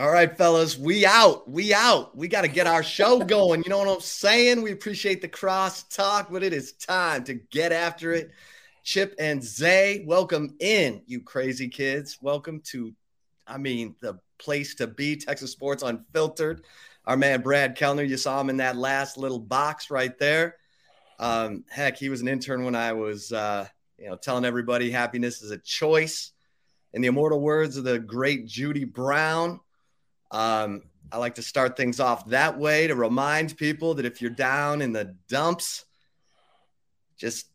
All right, fellas, we out. We out. We got to get our show going. You know what I'm saying? We appreciate the cross talk, but it is time to get after it. Chip and Zay, welcome in, you crazy kids. Welcome to, I mean, the place to be, Texas Sports Unfiltered. Our man Brad Kellner, you saw him in that last little box right there. Um, heck, he was an intern when I was, uh, you know, telling everybody happiness is a choice. In the immortal words of the great Judy Brown, um, I like to start things off that way to remind people that if you're down in the dumps, just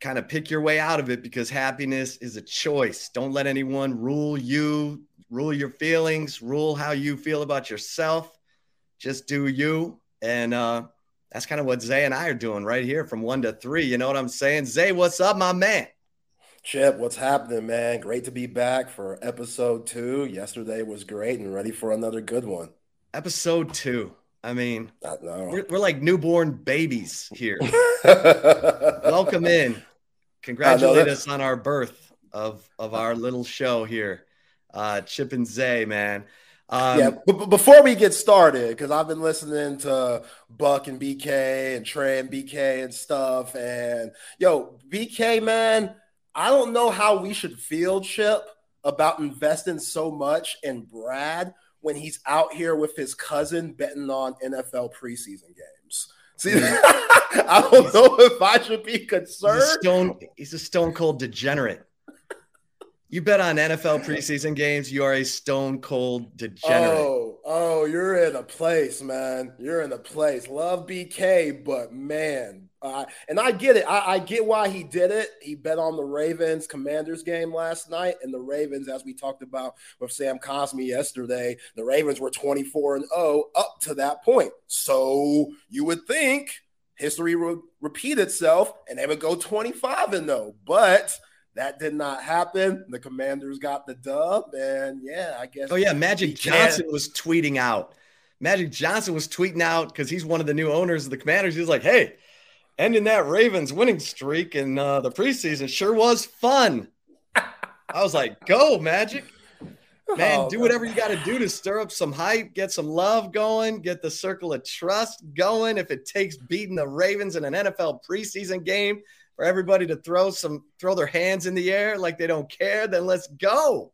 kind of pick your way out of it because happiness is a choice. Don't let anyone rule you, rule your feelings, rule how you feel about yourself. Just do you. And uh, that's kind of what Zay and I are doing right here from one to three. You know what I'm saying? Zay, what's up, my man? Chip, what's happening, man? Great to be back for episode two. Yesterday was great and ready for another good one. Episode two. I mean, I we're, we're, like newborn babies here. Welcome in. Congratulate us on our birth of of our little show here. Uh, Chip and Zay, man. Um, yeah, but before we get started, because I've been listening to Buck and BK and Trey and BK and stuff, and yo, BK, man, I don't know how we should feel, Chip, about investing so much in Brad when he's out here with his cousin betting on NFL preseason games. See, I don't know if I should be concerned. He's a stone, he's a stone cold degenerate. You bet on NFL preseason games, you are a stone cold degenerate. Oh, oh, you're in a place, man. You're in a place. Love BK, but man, uh, and I get it. I, I, get why he did it. He bet on the Ravens Commanders game last night, and the Ravens, as we talked about with Sam Cosmi yesterday, the Ravens were 24 and 0 up to that point. So you would think history would repeat itself and they would go 25 and 0, but that did not happen. The Commanders got the dub, and yeah, I guess. Oh yeah, Magic Johnson was tweeting out. Magic Johnson was tweeting out because he's one of the new owners of the Commanders. He's like, "Hey, ending that Ravens winning streak in uh, the preseason sure was fun. I was like, go, Magic. Man, oh, do whatever you got to do to stir up some hype, get some love going, get the circle of trust going. If it takes beating the Ravens in an NFL preseason game for everybody to throw some throw their hands in the air like they don't care, then let's go.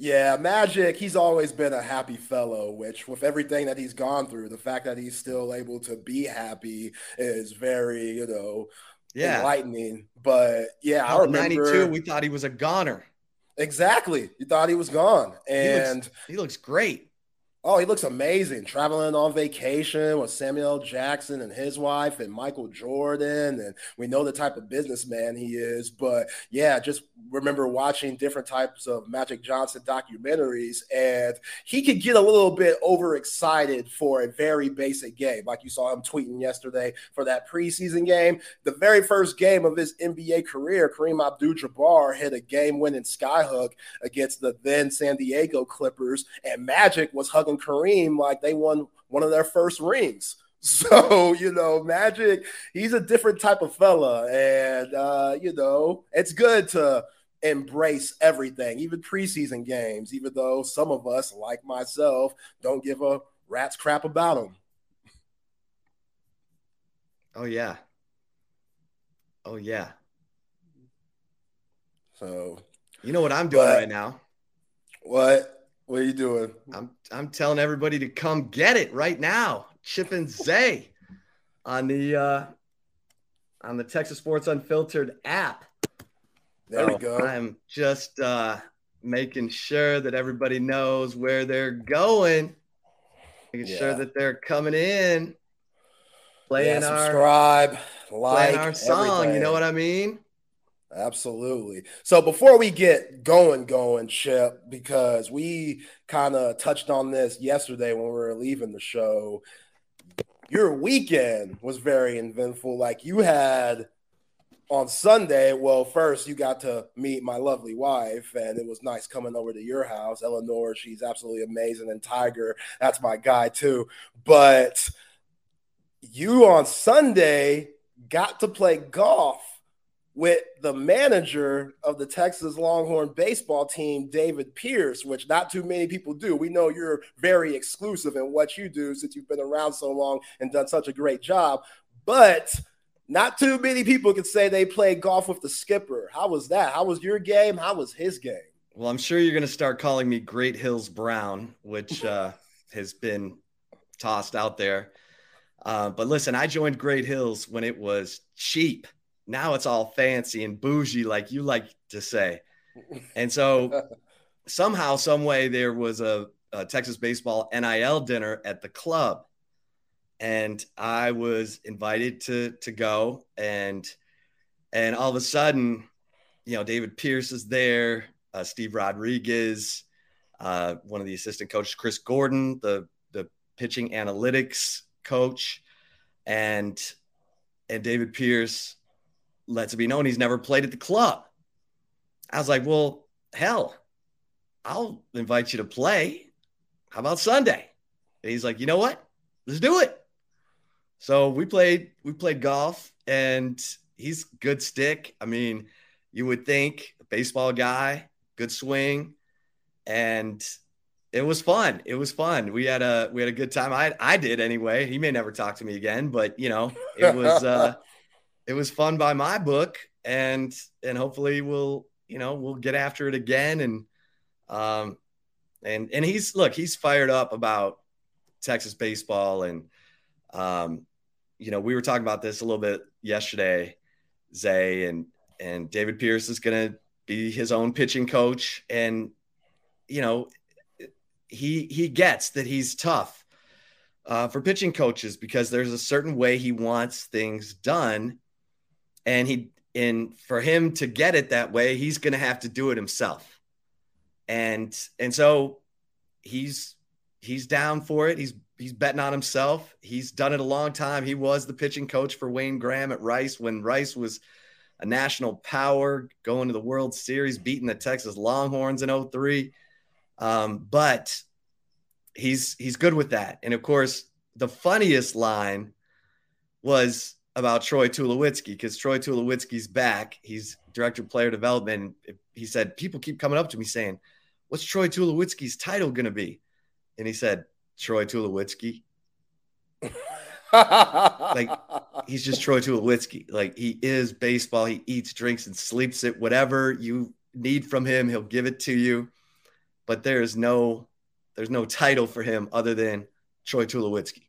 Yeah, Magic, he's always been a happy fellow, which with everything that he's gone through, the fact that he's still able to be happy is very, you know, yeah. enlightening. But yeah, I remember 92, we thought he was a goner. Exactly. You thought he was gone. And he looks, he looks great. Oh, he looks amazing. Traveling on vacation with Samuel Jackson and his wife and Michael Jordan. And we know the type of businessman he is. But yeah, just remember watching different types of Magic Johnson documentaries. And he could get a little bit overexcited for a very basic game. Like you saw him tweeting yesterday for that preseason game. The very first game of his NBA career, Kareem Abdul Jabbar hit a game winning skyhook against the then San Diego Clippers. And Magic was hugging Kareem like they won one of their first rings. So, you know, Magic, he's a different type of fella. And, uh, you know, it's good to embrace everything, even preseason games, even though some of us, like myself, don't give a rat's crap about them. Oh, yeah. Oh, yeah. So, you know what I'm doing but, right now? What? What are you doing? I'm I'm telling everybody to come get it right now. Chip and Zay on the uh, on the Texas Sports Unfiltered app. There we go. I'm just uh, making sure that everybody knows where they're going, making yeah. sure that they're coming in, playing yeah, subscribe, our like our song. Everything. You know what I mean? Absolutely. So before we get going, going, Chip, because we kind of touched on this yesterday when we were leaving the show, your weekend was very eventful. Like you had on Sunday, well, first you got to meet my lovely wife, and it was nice coming over to your house. Eleanor, she's absolutely amazing, and Tiger, that's my guy too. But you on Sunday got to play golf with the manager of the Texas Longhorn baseball team, David Pierce, which not too many people do. We know you're very exclusive in what you do since you've been around so long and done such a great job. But not too many people can say they played golf with the skipper. How was that? How was your game? How was his game? Well, I'm sure you're going to start calling me Great Hills Brown, which uh, has been tossed out there. Uh, but listen, I joined Great Hills when it was cheap now it's all fancy and bougie, like you like to say. And so somehow, some way, there was a, a Texas baseball NIL dinner at the club, and I was invited to to go, and and all of a sudden, you know, David Pierce is there, uh, Steve Rodriguez, uh, one of the assistant coaches, Chris Gordon, the the pitching analytics coach, and and David Pierce lets it be known he's never played at the club. I was like, well, hell, I'll invite you to play. How about Sunday? And he's like, you know what? Let's do it. So we played, we played golf and he's good stick. I mean, you would think baseball guy, good swing. And it was fun. It was fun. We had a we had a good time. I I did anyway. He may never talk to me again, but you know, it was uh it was fun by my book and and hopefully we'll you know we'll get after it again. And um and and he's look he's fired up about texas baseball. And um you know we were talking about this a little bit yesterday zay and and david pierce is going to be his own pitching coach. And you know he he gets that he's tough uh, for pitching coaches because there's a certain way he wants things done and he and for him to get it that way he's going to have to do it himself. And and so he's he's down for it. He's he's betting on himself. He's done it a long time. He was the pitching coach for wayne graham at rice when rice was a national power going to the world series beating the texas longhorns in 03 um, but he's he's good with that. And of course the funniest line was about Troy Tulowitzki because Troy Tulowitzki's back. He's director of player development. He said, People keep coming up to me saying, What's Troy Tulowitzki's title going to be? And he said, Troy Tulowitzki. like he's just Troy Tulowitzki. Like he is baseball. He eats, drinks, and sleeps it. Whatever you need from him, he'll give it to you. But there is no, there's no title for him other than Troy Tulowitzki.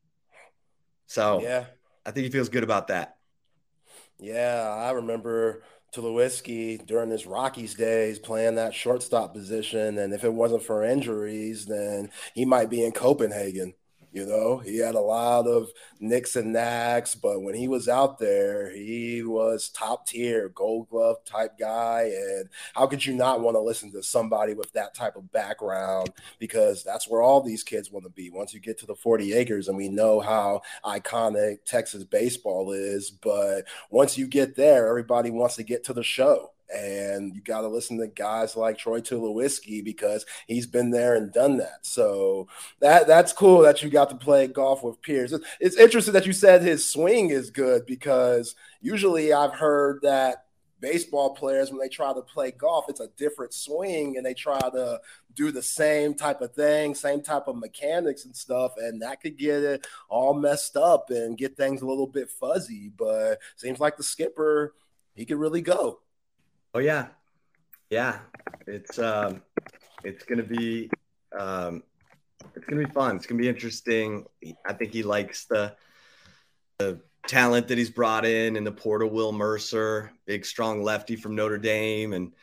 So yeah, I think he feels good about that. Yeah, I remember Tulowitzki during his Rockies days playing that shortstop position. And if it wasn't for injuries, then he might be in Copenhagen. You know, he had a lot of nicks and knacks, but when he was out there, he was top tier, gold glove type guy. And how could you not want to listen to somebody with that type of background? Because that's where all these kids want to be once you get to the 40 acres. And we know how iconic Texas baseball is. But once you get there, everybody wants to get to the show and you got to listen to guys like Troy Tulowitzki because he's been there and done that. So that that's cool that you got to play golf with Pierce. It's interesting that you said his swing is good because usually I've heard that baseball players when they try to play golf it's a different swing and they try to do the same type of thing same type of mechanics and stuff and that could get it all messed up and get things a little bit fuzzy but seems like the skipper he could really go Oh yeah, yeah. It's um, it's gonna be um, it's gonna be fun. It's gonna be interesting. I think he likes the the talent that he's brought in in the Porter Will Mercer, big strong lefty from Notre Dame, and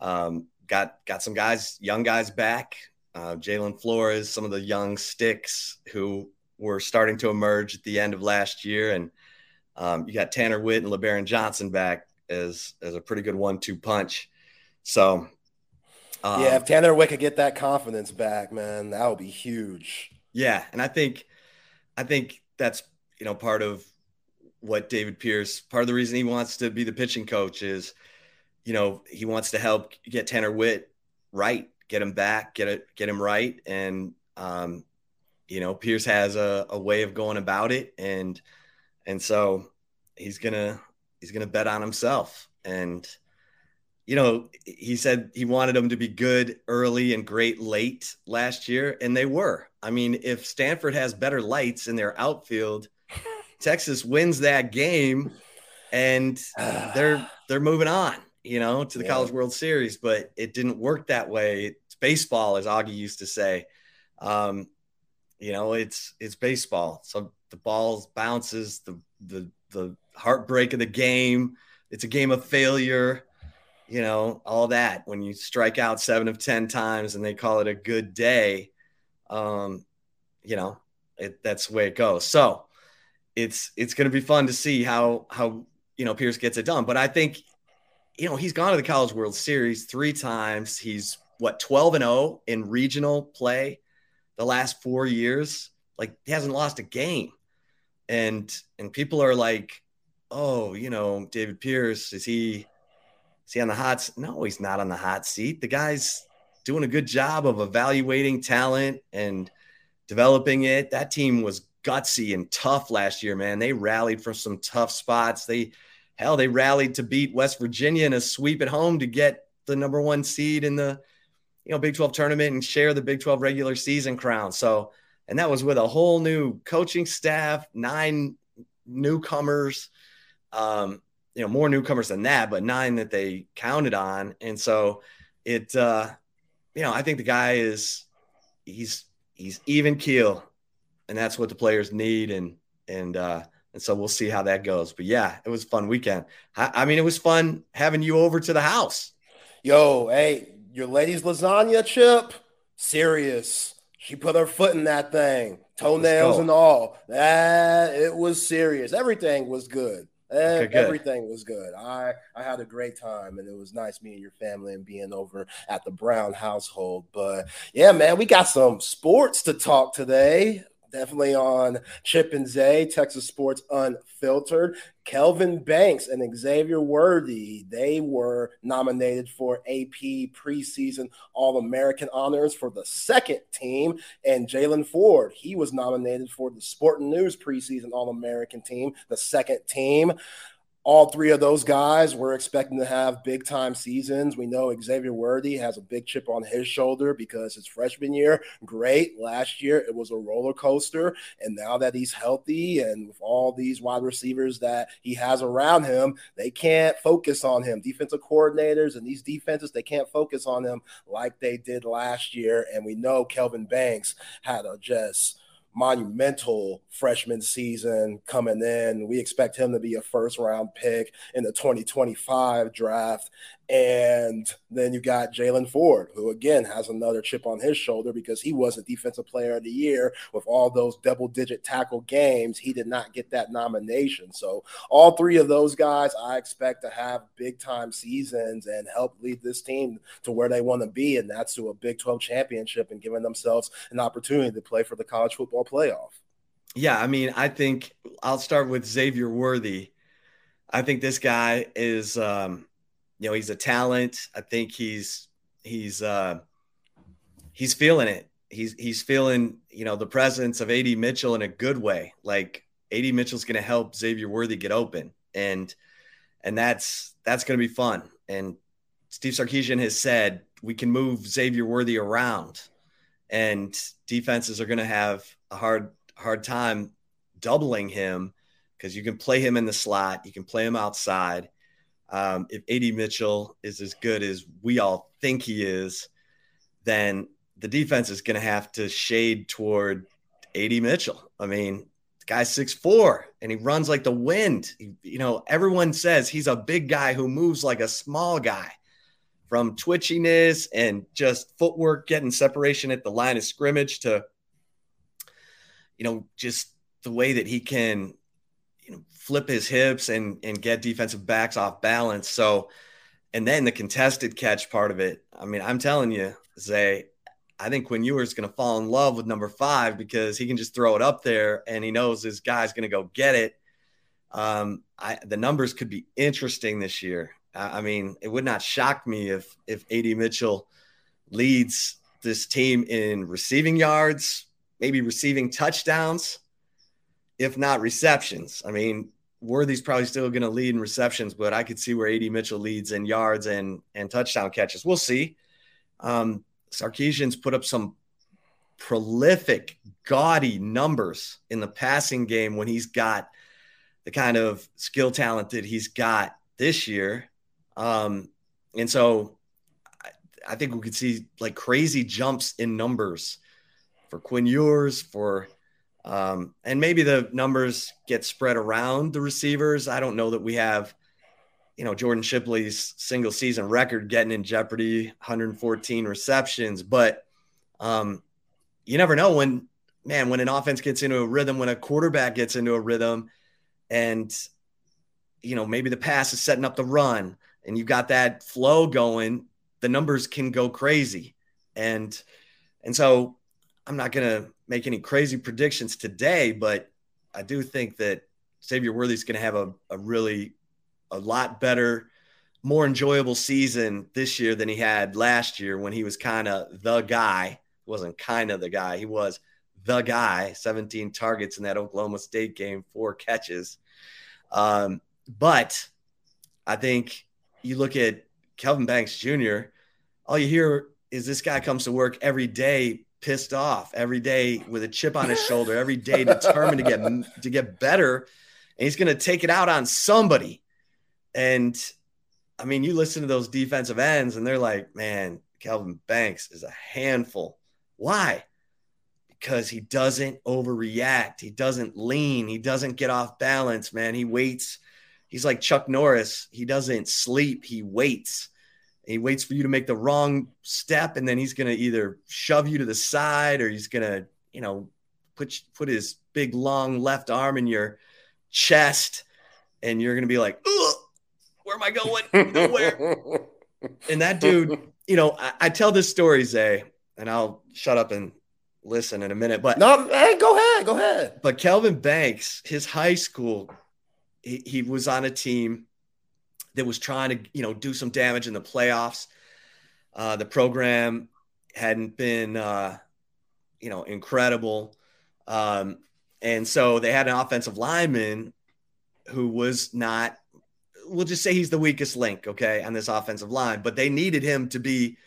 um, got got some guys, young guys back. Uh, Jalin Flores, some of the young sticks who were starting to emerge at the end of last year, and um, you got Tanner Witt and Lebarron Johnson back as as a pretty good one-two punch. So, um, yeah, if Tanner Witt could get that confidence back, man, that would be huge. Yeah, and I think, I think that's you know part of what David Pierce. Part of the reason he wants to be the pitching coach is, you know, he wants to help get Tanner Witt right, get him back, get it, get him right, and um, you know, Pierce has a, a way of going about it, and and so he's gonna he's going to bet on himself. And, you know, he said he wanted them to be good early and great late last year, and they were. I mean, if Stanford has better lights in their outfield, Texas wins that game and they're they're moving on, you know, to the yeah. College World Series, but it didn't work that way. It's baseball, as Augie used to say. Um, you know, it's it's baseball. So the ball bounces, the the the heartbreak of the game. It's a game of failure, you know, all that. When you strike out seven of ten times and they call it a good day, um, you know, it, that's the way it goes. So it's it's going to be fun to see how how you know Pierce gets it done. But I think you know he's gone to the College World Series three times. He's what 12 and 0 in regional play the last four years. Like he hasn't lost a game, and and people are like, oh, you know, David Pierce is he is he on the hot? No, he's not on the hot seat. The guy's doing a good job of evaluating talent and developing it. That team was gutsy and tough last year, man. They rallied from some tough spots. They hell, they rallied to beat West Virginia in a sweep at home to get the number one seed in the you know Big 12 tournament and share the Big 12 regular season crown. So, and that was with a whole new coaching staff, nine newcomers, um, you know, more newcomers than that, but nine that they counted on. And so it, uh, you know, I think the guy is he's he's even keel and that's what the players need. And and uh, and so we'll see how that goes. But yeah, it was a fun weekend. I, I mean, it was fun having you over to the house. Yo, hey, your lady's lasagna chip, serious. She put her foot in that thing, toenails and all. That it was serious. Everything was good. Okay. Eh, everything was good. I I had a great time, and it was nice meeting your family and being over at the Brown household. But yeah, man, we got some sports to talk today definitely on Chip and Zay, Texas Sports Unfiltered. Kelvin Banks and Xavier Worthy, they were nominated for AP preseason All American honors for the second team. And Jaylan Ford, he was nominated for the Sporting News preseason All American team, the second team all three of those guys we're expecting to have big time seasons. We know Xavier Worthy has a big chip on his shoulder because his freshman year, great. Last year, it was a roller coaster. And now that he's healthy and with all these wide receivers that he has around him, they can't focus on him. Defensive coordinators and these defenses, they can't focus on him like they did last year. And we know Kelvin Banks had a just monumental freshman season coming in. We expect him to be a first round pick in the 2025 draft. And then you got Jaylan Ford, who again has another chip on his shoulder because he was a defensive player of the year with all those double digit tackle games. He did not get that nomination. So, all three of those guys, I expect to have big time seasons and help lead this team to where they want to be. And that's to a Big 12 championship and giving themselves an opportunity to play for the college football playoff. Yeah. I mean, I think I'll start with Xavier Worthy. I think this guy is, um, you know, he's a talent. I think he's he's uh, he's feeling it. He's he's feeling you know the presence of Ad Mitchell in a good way. Like Ad Mitchell's going to help Xavier Worthy get open, and and that's that's going to be fun. And Steve Sarkisian has said we can move Xavier Worthy around, and defenses are going to have a hard hard time doubling him because you can play him in the slot, you can play him outside, um, if AD Mitchell is as good as we all think he is, then the defense is going to have to shade toward AD Mitchell. I mean, the guy's six four and he runs like the wind. He, you know, everyone says he's a big guy who moves like a small guy from twitchiness and just footwork, getting separation at the line of scrimmage to, you know, just the way that he can flip his hips and and get defensive backs off balance. So, and then the contested catch part of it. I mean, I'm telling you, Zay, I think Quinn Ewers going to fall in love with number five because he can just throw it up there and he knows his guy's going to go get it. Um, I, the numbers could be interesting this year. I, I mean, it would not shock me if if Ad Mitchell leads this team in receiving yards, maybe receiving touchdowns if not receptions. I mean, Worthy's probably still going to lead in receptions, but I could see where AD Mitchell leads in yards and and touchdown catches. We'll see. Um, Sarkisian's put up some prolific, gaudy numbers in the passing game when he's got the kind of skill talent that he's got this year. Um, and so I, I, think we could see like crazy jumps in numbers for Quinn Ewers, for um, and maybe the numbers get spread around the receivers. I don't know that we have, you know, Jordan Shipley's single season record getting in jeopardy, 114 receptions, but um, you never know when, man, when an offense gets into a rhythm, when a quarterback gets into a rhythm, and you know maybe the pass is setting up the run, and you've got that flow going, the numbers can go crazy, and and so I'm not gonna make any crazy predictions today, but I do think that Xavier Worthy is going to have a, a really a lot better, more enjoyable season this year than he had last year when he was kind of the guy. He wasn't kind of the guy. He was the guy. 17 targets in that Oklahoma State game, four catches. Um, but I think you look at Kelvin Banks Jr. All you hear is this guy comes to work every day pissed off every day with a chip on his shoulder every day determined to get to get better. And he's going to take it out on somebody. And i mean you listen to those defensive ends and they're like man Kelvin banks is a handful. Why? Because he doesn't overreact. He doesn't lean. He doesn't get off balance man. He waits. He's like chuck norris. He doesn't sleep. He waits he waits for you to make the wrong step and then he's going to either shove you to the side or he's going to you know put put his big long left arm in your chest and you're going to be like where am i going? Nowhere. And that dude you know I, I, tell this story zay and i'll shut up and listen in a minute but no hey go ahead go ahead. but kelvin banks his high school he, he was on a team that was trying to you know do some damage in the playoffs. Uh, the program hadn't been uh, you know incredible, um, and so they had an offensive lineman who was not. We'll just say he's the weakest link, okay, on this offensive line. But they needed him to be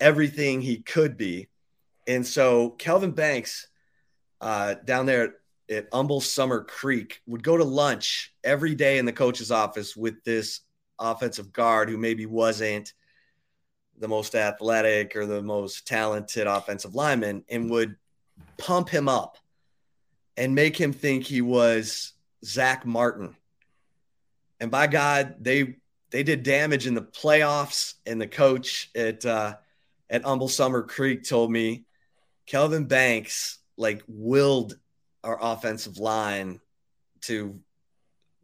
everything he could be, and so Kelvin Banks uh, down there at Humble Summer Creek would go to lunch every day in the coach's office with this offensive guard who maybe wasn't the most athletic or the most talented offensive lineman and would pump him up and make him think he was Zack Martin. And by God, they they did damage in the playoffs. And the coach at uh, at Humble Summer Creek told me Kelvin Banks like willed our offensive line to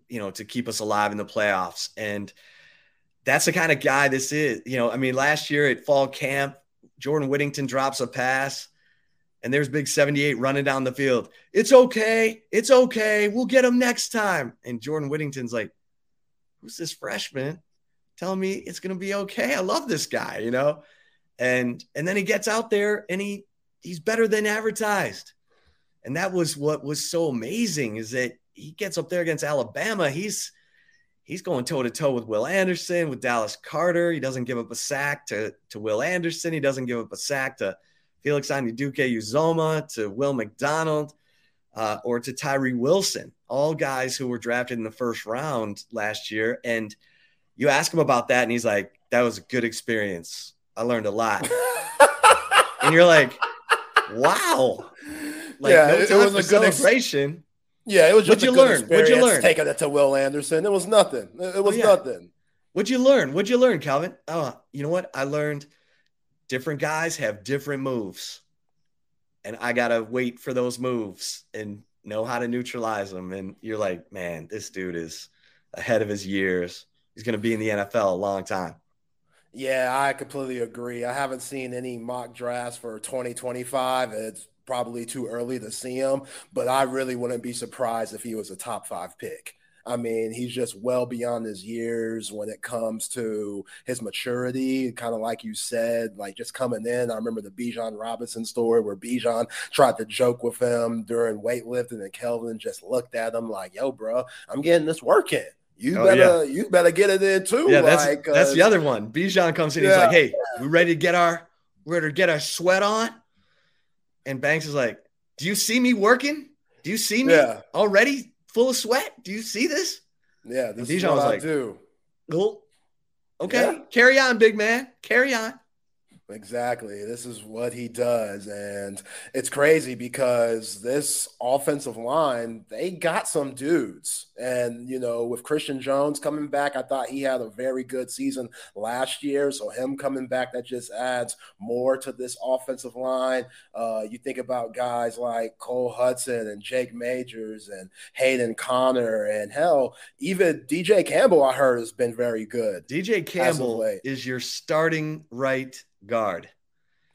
you know, to keep us alive in the playoffs. And that's the kind of guy this is. You know, I mean, last year at fall camp, Jordan Whittington drops a pass and there's big 78 running down the field. It's okay. It's okay. We'll get him next time. And Jordan Whittington's like, who's this freshman? Telling me it's going to be okay. I love this guy, you know? And and then he gets out there and he he's better than advertised. And that was what was so amazing is that he gets up there against Alabama. He's he's going toe to toe with Will Anderson, with Dallas Turner. He doesn't give up a sack to, to Will Anderson. He doesn't give up a sack to Felix Anudike-Uzomah, to Will McDonald, uh, or to Tyree Wilson, all guys who were drafted in the first round last year. And you ask him about that, and he's like, that was a good experience. I learned a lot. and you're like, wow. Like, yeah, no it, was a good celebration. Yeah, it was just What'd you learn? What'd you learn? Taking it to Will Anderson. It was nothing. It oh, was oh, yeah. nothing. What'd you learn? What'd you learn, Kelvin? Oh, you know what? I learned different guys have different moves. And I gotta wait for those moves and know how to neutralize them. And you're like, man, this dude is ahead of his years. He's gonna be in the NFL a long time. Yeah, I completely agree. I haven't seen any mock drafts for 2025. It's probably too early to see him, but I really wouldn't be surprised if he was a top five pick. I mean, he's just well beyond his years when it comes to his maturity. Kind of like you said, like just coming in. I remember the Bijan Robinson story where Bijan tried to joke with him during weightlifting, and Kelvin just looked at him like, "Yo, bro, I'm getting this working." You oh, better yeah. you better get it in too. Yeah, that's like, that's the uh, other one. Bijan comes in, yeah. he's like, Hey, we ready to get our we're ready to get our sweat on. And Banks is like, Do you see me working? Do you see me yeah. already full of sweat? Do you see this? Yeah, this Bijan was I like, do. Cool. Okay, carry on, big man. Carry on. Exactly. This is what he does. And it's crazy because this offensive line, they got some dudes. And, you know, with Christian Jones coming back, I thought he had a very good season last year. So, him coming back, that just adds more to this offensive line. Uh, you think about guys like Cole Hudson and Jake Majors and Hayden Conner and hell, even DJ Campbell, I heard, has been very good. DJ Campbell is your starting right guard.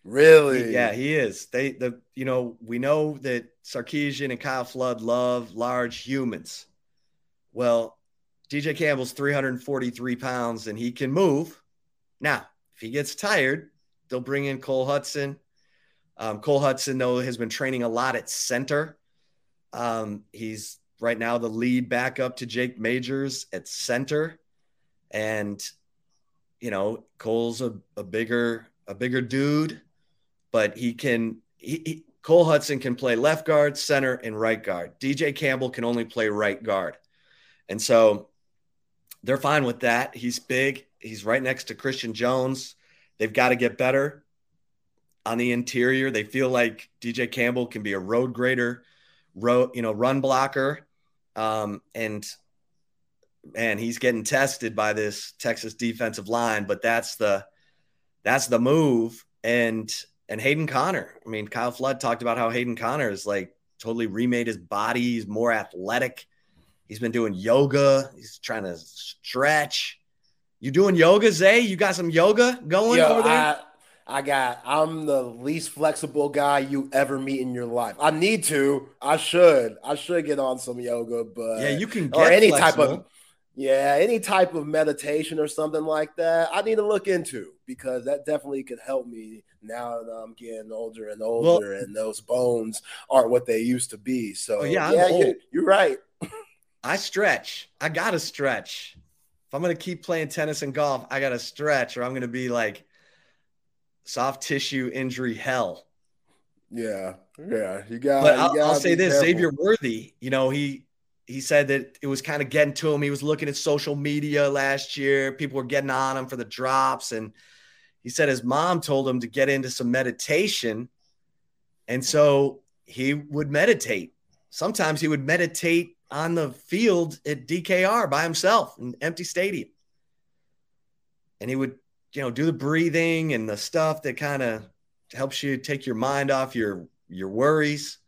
Really? He, yeah, he is. They the you know we know that Sarkisian and Kyle Flood love large humans. Well, DJ Campbell's 343 pounds and he can move. Now, if he gets tired, they'll bring in Cole Hudson. Um, Cole Hudson, though, has been training a lot at center. Um, he's right now the lead backup to Jake Majors at center. And, you know, Cole's a, a bigger a bigger dude, but he can. He, he, Cole Hudson can play left guard, center, and right guard. DJ Campbell can only play right guard, and so they're fine with that. He's big. He's right next to Christian Jones. They've got to get better on the interior. They feel like DJ Campbell can be a road grader, road you know run blocker, um, and man, he's getting tested by this Texas defensive line. But that's the that's the move. And and Hayden Conner. I mean, Kyle Flood talked about how Hayden Conner is like totally remade his body. He's more athletic. He's been doing yoga. He's trying to stretch. You doing yoga, Zay? You got some yoga going Yo, over there? I, I got. I'm the least flexible guy you ever meet in your life. I need to. I should. I should get on some yoga, but yeah, you can or any flexible. type of yeah, any type of meditation or something like that, I need to look into because that definitely could help me now that I'm getting older and older well, and those bones aren't what they used to be. So, oh, yeah, yeah you, you're right. I stretch. I got to stretch. If I'm going to keep playing tennis and golf, I got to stretch or I'm going to be like soft tissue injury hell. Yeah. Yeah. You got But I'll, I'll say this careful. Xavier Worthy, you know, he he said that it was kind of getting to him. He was looking at social media last year. People were getting on him for the drops. And he said his mom told him to get into some meditation. And so he would meditate. Sometimes he would meditate on the field at DKR by himself in empty stadium. And he would, you know, do the breathing and the stuff that kind of helps you take your mind off your your worries.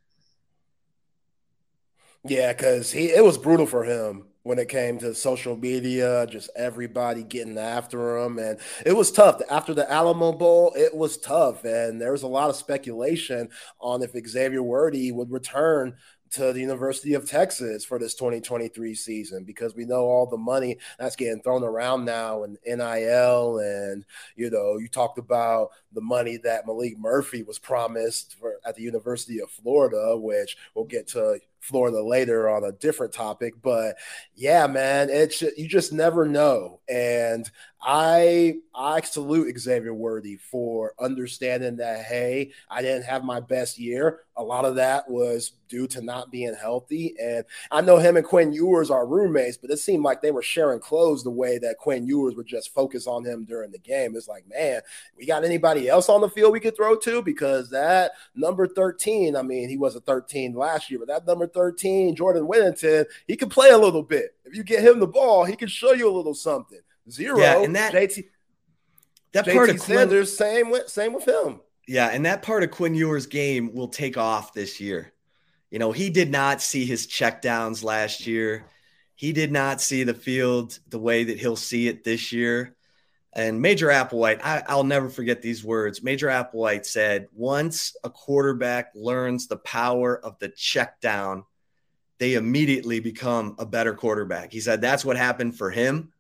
Yeah, because he it was brutal for him when it came to social media, just everybody getting after him. And it was tough. After the Alamo Bowl, it was tough. And there was a lot of speculation on if Xavier Worthy would return to the University of Texas for this 2023 season because we know all the money that's getting thrown around now and NIL and you know you talked about the money that Malik Murphy was promised for at the University of Florida which we'll get to Florida later on a different topic but yeah man it's you just never know and I I salute Xavier Worthy for understanding that hey, I didn't have my best year. A lot of that was due to not being healthy. And I know him and Quinn Ewers are roommates, but it seemed like they were sharing clothes the way that Quinn Ewers would just focus on him during the game. It's like, man, we got anybody else on the field we could throw to? Because that number 13, I mean, he was a 13 last year, but that number 13, Jordan Whittington, he can play a little bit. If you get him the ball, he can show you a little something. Zero. Yeah, and that JT that JT part of Quinn, Sanders, same with same with him. Yeah, and that part of Quinn Ewers' game will take off this year. You know, he did not see his checkdowns last year. He did not see the field the way that he'll see it this year. And Major Applewhite, I, will never forget these words. Major Applewhite said, "Once a quarterback learns the power of the check down, they immediately become a better quarterback. He said that's what happened for him.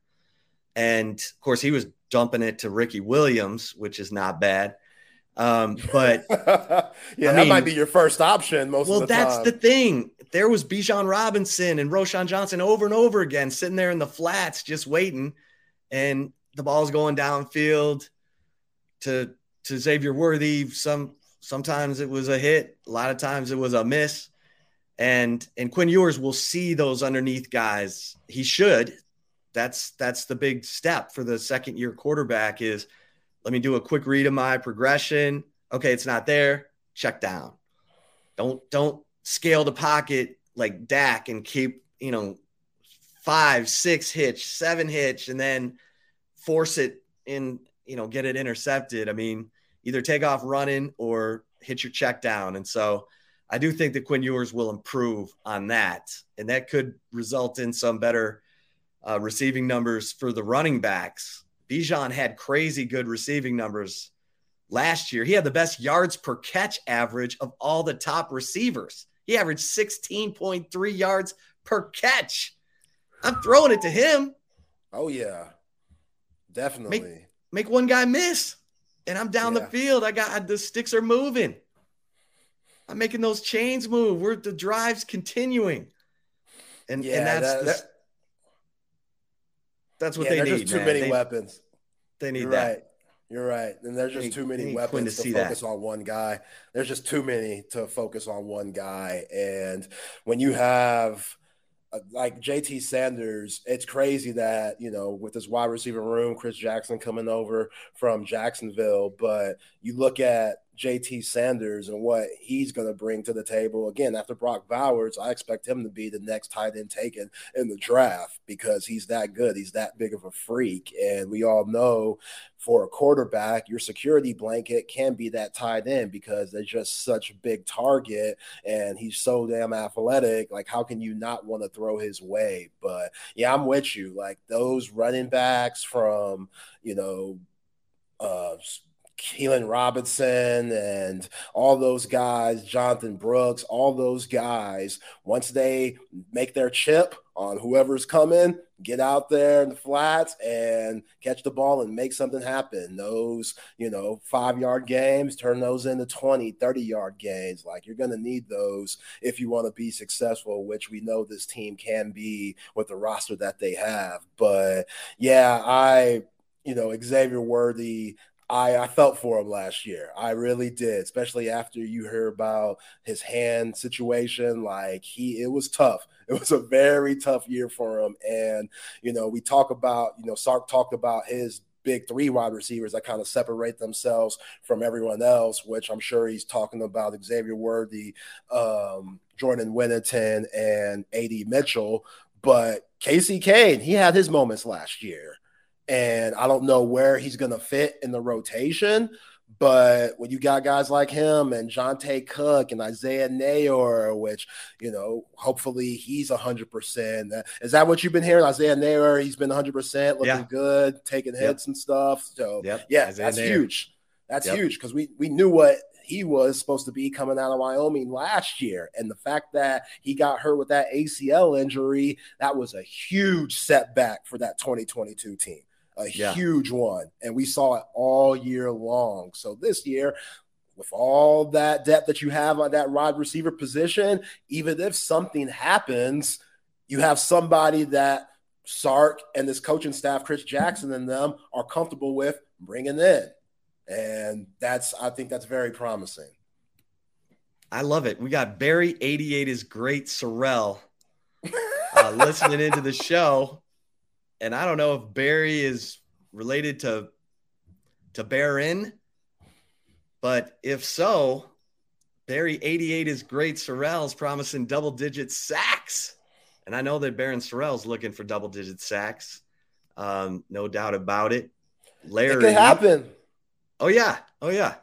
And of course, he was dumping it to Ricky Williams, which is not bad. Um, but yeah, I that mean, might be your first option most well, that's the thing. There was Bijan Robinson and Roschon Johnson over and over again, sitting there in the flats, just waiting, and the ball's going downfield to to Xavier Worthy. Some sometimes it was a hit, a lot of times it was a miss. And and Quinn Ewers will see those underneath guys. He should. That's that's the big step for the second year quarterback is let me do a quick read of my progression. Okay, it's not there. Check down. Don't don't scale the pocket like Dak and keep, you know, five, six hitch, seven hitch, and then force it in, you know, get it intercepted. I mean, either take off running or hit your check down. And so I do think that Quinn Ewers will improve on that. And that could result in some better uh, receiving numbers for the running backs. Bijan had crazy good receiving numbers last year. He had the best yards per catch average of all the top receivers. He averaged 16.3 yards per catch. I'm throwing it to him. Oh, yeah. Definitely. Make, make one guy miss, and I'm down yeah. the field. I got the sticks are moving. I'm making those chains move. We're the drives continuing. And, yeah, and that's that, that, that's what yeah, they need. Too man. many they, weapons. They need You're that. Right. You're right. And there's just too many weapons to, to focus that. on one guy. There's just too many to focus on one guy. And when you have like JT Sanders, it's crazy that, you know, with this wide receiver room, Chris Jackson coming over from Jacksonville, but you look at JT Sanders and what he's going to bring to the table. Again, after Brock Bowers, I expect him to be the next tight end taken in the draft because he's that good. He's that big of a freak. And we all know for a quarterback, your security blanket can be that tight end because they're just such a big target and he's so damn athletic. Like, how can you not want to throw his way? But yeah, I'm with you. Like, those running backs from, you know, uh, Keilan Robinson and all those guys, Jonathon Brooks, all those guys, once they make their chip on whoever's coming, get out there in the flats and catch the ball and make something happen. Those, you know, five yard games, turn those into 20, 30 yard games. Like you're going to need those if you want to be successful, which we know this team can be with the roster that they have. But yeah, I, you know, Xavier Worthy, I, I felt for him last year. I really did, especially after you heard about his hand situation. Like he, it was tough. It was a very tough year for him. And, you know, we talk about, you know, Sark talked about his big three wide receivers that kind of separate themselves from everyone else, which I'm sure he's talking about Xavier Worthy, um, Jordan Whittington, and AD Mitchell. But Casey Cain, he had his moments last year and I don't know where he's going to fit in the rotation. But when you got guys like him and Johntay Cook and Isaiah Neyor, which, you know, hopefully he's 100%. Is that what you've been hearing? Isaiah Neyor, he's been 100%, looking yeah. good, taking hits yep. and stuff. So, yep. yeah, Isaiah that's huge. That's yep. huge because we, we knew what he was supposed to be coming out of Wyoming last year. And the fact that he got hurt with that ACL injury, that was a huge setback for that 2022 team a yeah. huge one. And we saw it all year long. So this year, with all that depth that you have on that wide receiver position, even if something happens, you have somebody that Sark and this coaching staff, Chris Jackson and them, are comfortable with bringing in. And that's, I think that's very promising. I love it. We got Barry 88 is great, Sorrell, uh, listening into the show and I don't know if Barry is related to to Barron, but if so, Barry 88 is great. Sorrell's promising double digit sacks. And I know that Barryn Sorrell's looking for double digit sacks. Um, no doubt about it. Larry. It could happen. Oh, yeah. Oh, yeah.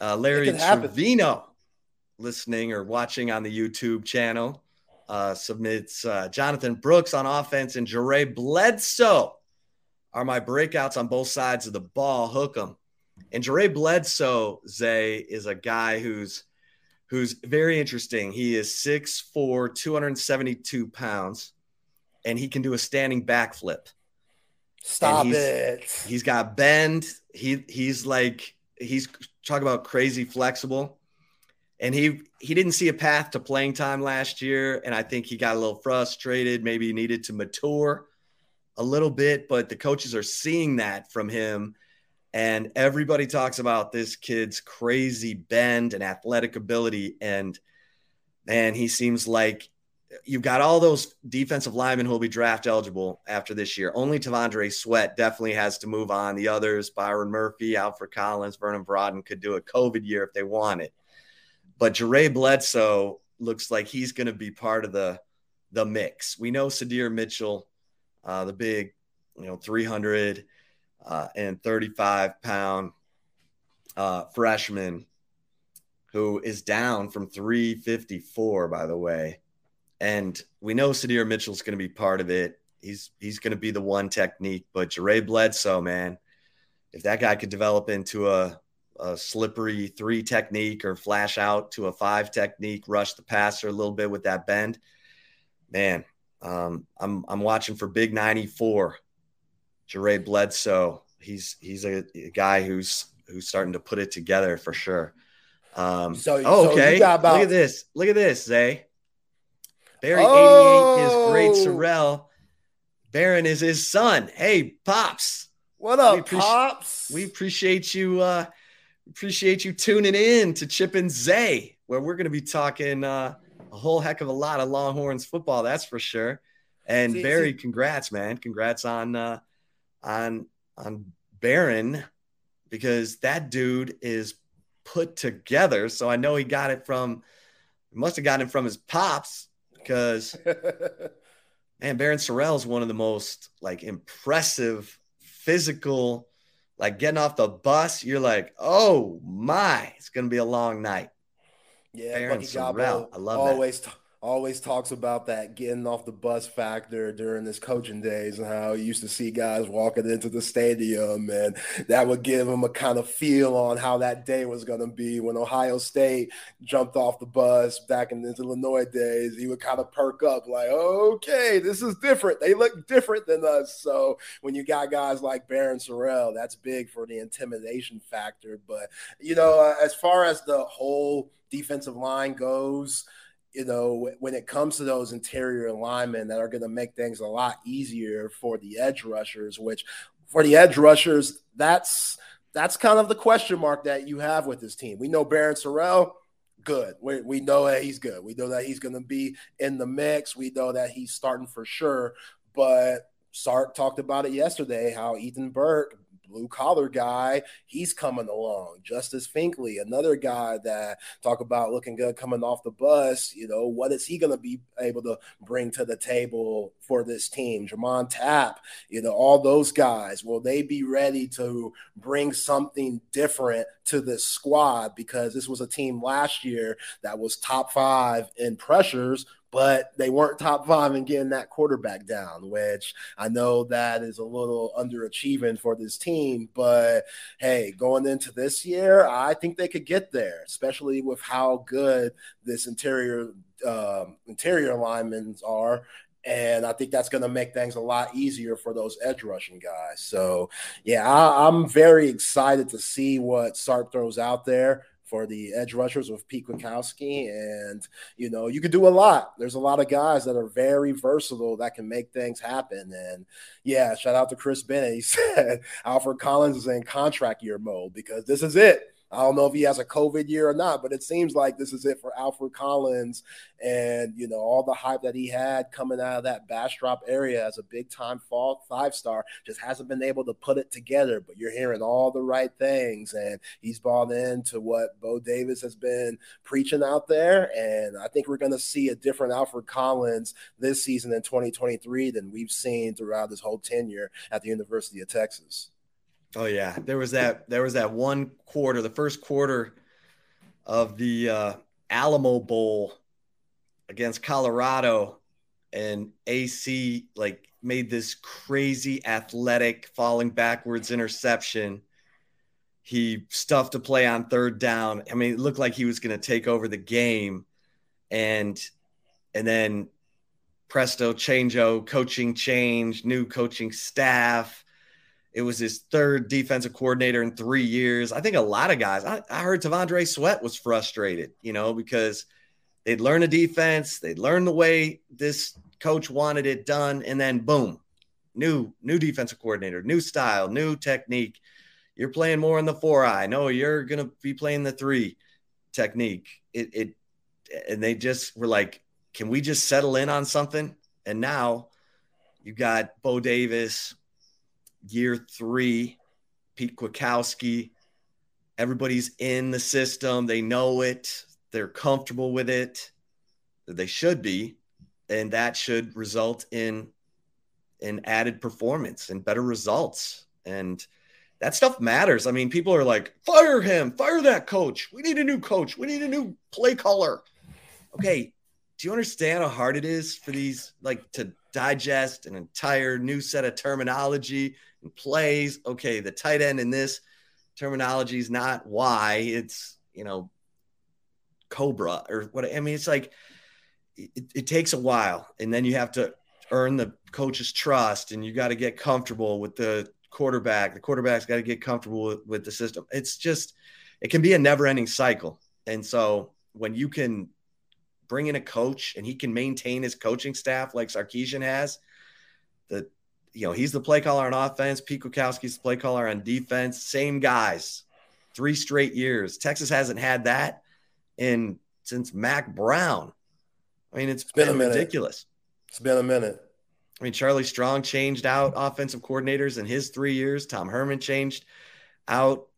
Uh, Larry Trevino listening or watching on the YouTube channel uh, submits uh, Jonathon Brooks on offense and Jere Bledsoe are my breakouts on both sides of the ball. Hook them. And Jere Bledsoe, Zay, is a guy who's who's very interesting. He is 6'4, 272 pounds, and he can do a standing backflip. Stop he's, it. He's got bend. He he's like he's talk about crazy flexible. And he he didn't see a path to playing time last year. And I think he got a little frustrated, maybe he needed to mature a little bit, but the coaches are seeing that from him. And everybody talks about this kid's crazy bend and athletic ability. And man, he seems like you've got all those defensive linemen who will be draft eligible after this year. Only T'Vondre Sweat definitely has to move on. The others, Byron Murphy, Alfred Collins, Vernon Broughton, could do a COVID year if they wanted. But Jere Bledsoe looks like he's going to be part of the the mix. We know Sydir Mitchell, uh, the big, you know, 300 uh, and 35 pound uh, freshman who is down from 354, by the way. And we know Sydir Mitchell's going to be part of it. He's he's going to be the one technique, but Jere Bledsoe, man, if that guy could develop into a, a slippery three technique or flash out to a five technique, rush the passer a little bit with that bend, man, um, I'm I'm watching for Big 94. Jere Bledsoe, he's he's a, a, guy who's who's starting to put it together for sure. Um, so, oh, okay, so about- look at this, look at this, Zay. Barry oh. 88 is great Sorrell. Barryn is his son. Hey, Pops. What up, we appreci- Pops? We appreciate you uh appreciate you tuning in to Chip and Zay, where we're gonna be talking uh a whole heck of a lot of Longhorns football, that's for sure. And see, Barry, see. congrats, man. Congrats on uh on on Barryn because that dude is put together. So I know he got it from must have gotten it from his pops because man, Barryn Sorrell is one of the most like impressive physical, like getting off the bus. You're like, oh my, it's gonna be a long night. Yeah, Barryn Sorrell, I love always that. T- always talks about that getting off the bus factor during his coaching days and how he used to see guys walking into the stadium and that would give him a kind of feel on how that day was going to be. When ohio state jumped off the bus back in his illinois days he would kind of perk up like okay this is different. They look different than us. So when you got guys like Barryn Sorrell that's big for the intimidation factor. But you know uh, as far as the whole defensive line goes you know, when it comes to those interior linemen that are going to make things a lot easier for the edge rushers, which for the edge rushers, that's that's kind of the question mark that you have with this team. We know Barryn Sorrell, good. We, we know that he's good. We know that he's going to be in the mix. We know that he's starting for sure. But Sark talked about it yesterday how Ethan Burke blue collar guy, he's coming along. Justice Finkley, another guy that talk about looking good coming off the bus. You know, what is he going to be able to bring to the table for this team? J'Mond Tapp, you know, all those guys. Will they be ready to bring something different to this squad? Because this was a team last year that was top five in pressures but they weren't top five in getting that quarterback down, which I know that is a little underachieving for this team. But hey, going into this year, I think they could get there, especially with how good this interior um, interior linemen are. And I think that's going to make things a lot easier for those edge rushing guys. So, yeah, I, I'm very excited to see what Sark throws out there for the edge rushers with Pete Kwiatkowski. And, you know, you can do a lot. There's a lot of guys that are very versatile that can make things happen. And yeah, shout out to Chris Bennett. He said Alfred Collins is in contract year mode because this is it. I don't know if he has a COVID year or not, but it seems like this is it for Alfred Collins and you know all the hype that he had coming out of that Bastrop area as a big time fall five star just hasn't been able to put it together. But you're hearing all the right things, and he's bought into what Bo Davis has been preaching out there. And I think we're going to see a different Alfred Collins this season in 2023 than we've seen throughout his whole tenure at the University of Texas. Oh yeah, there was that. There was that one quarter, the first quarter of the uh, Alamo Bowl against Colorado, and AC like made this crazy athletic falling backwards interception. He stuffed a play on third down. I mean, it looked like he was going to take over the game, and and then presto changeo, coaching change, new coaching staff. It was his third defensive coordinator in three years. I think a lot of guys. I, I heard T'Vondre Sweat was frustrated, you know, because they'd learn a defense, they'd learn the way this coach wanted it done, and then boom, new new defensive coordinator, new style, new technique. You're playing more in the four eye. No, you're gonna be playing the three technique. It it and they just were like, can we just settle in on something? And now you got Bo Davis, year three, Pete Kwiatkowski. Everybody's in the system. They know it. They're comfortable with it. They should be. And that should result in an added performance and better results. And that stuff matters. I mean, people are like, fire him, fire that coach. We need a new coach. We need a new play caller. Okay. Do you understand how hard it is for these, like, to digest an entire new set of terminology and plays? Okay. The tight end in this terminology is not why, it's, you know, Cobra or what. I mean, it's like, it, it takes a while. And then you have to earn the coach's trust and you got to get comfortable with the quarterback. The quarterback's got to get comfortable with, with, the system. It's just, it can be a never ending cycle. And so when you can bring in a coach and he can maintain his coaching staff like Sarkisian has, that, you know, he's the play caller on offense. Pete Kwiatkowski's the play caller on defense. Same guys, three straight years. Texas hasn't had that in since Mack Brown. I mean, it's, it's been, been ridiculous. It's been a minute. I mean, Charlie Strong changed out offensive coordinators in his three years. Tom Herman changed out,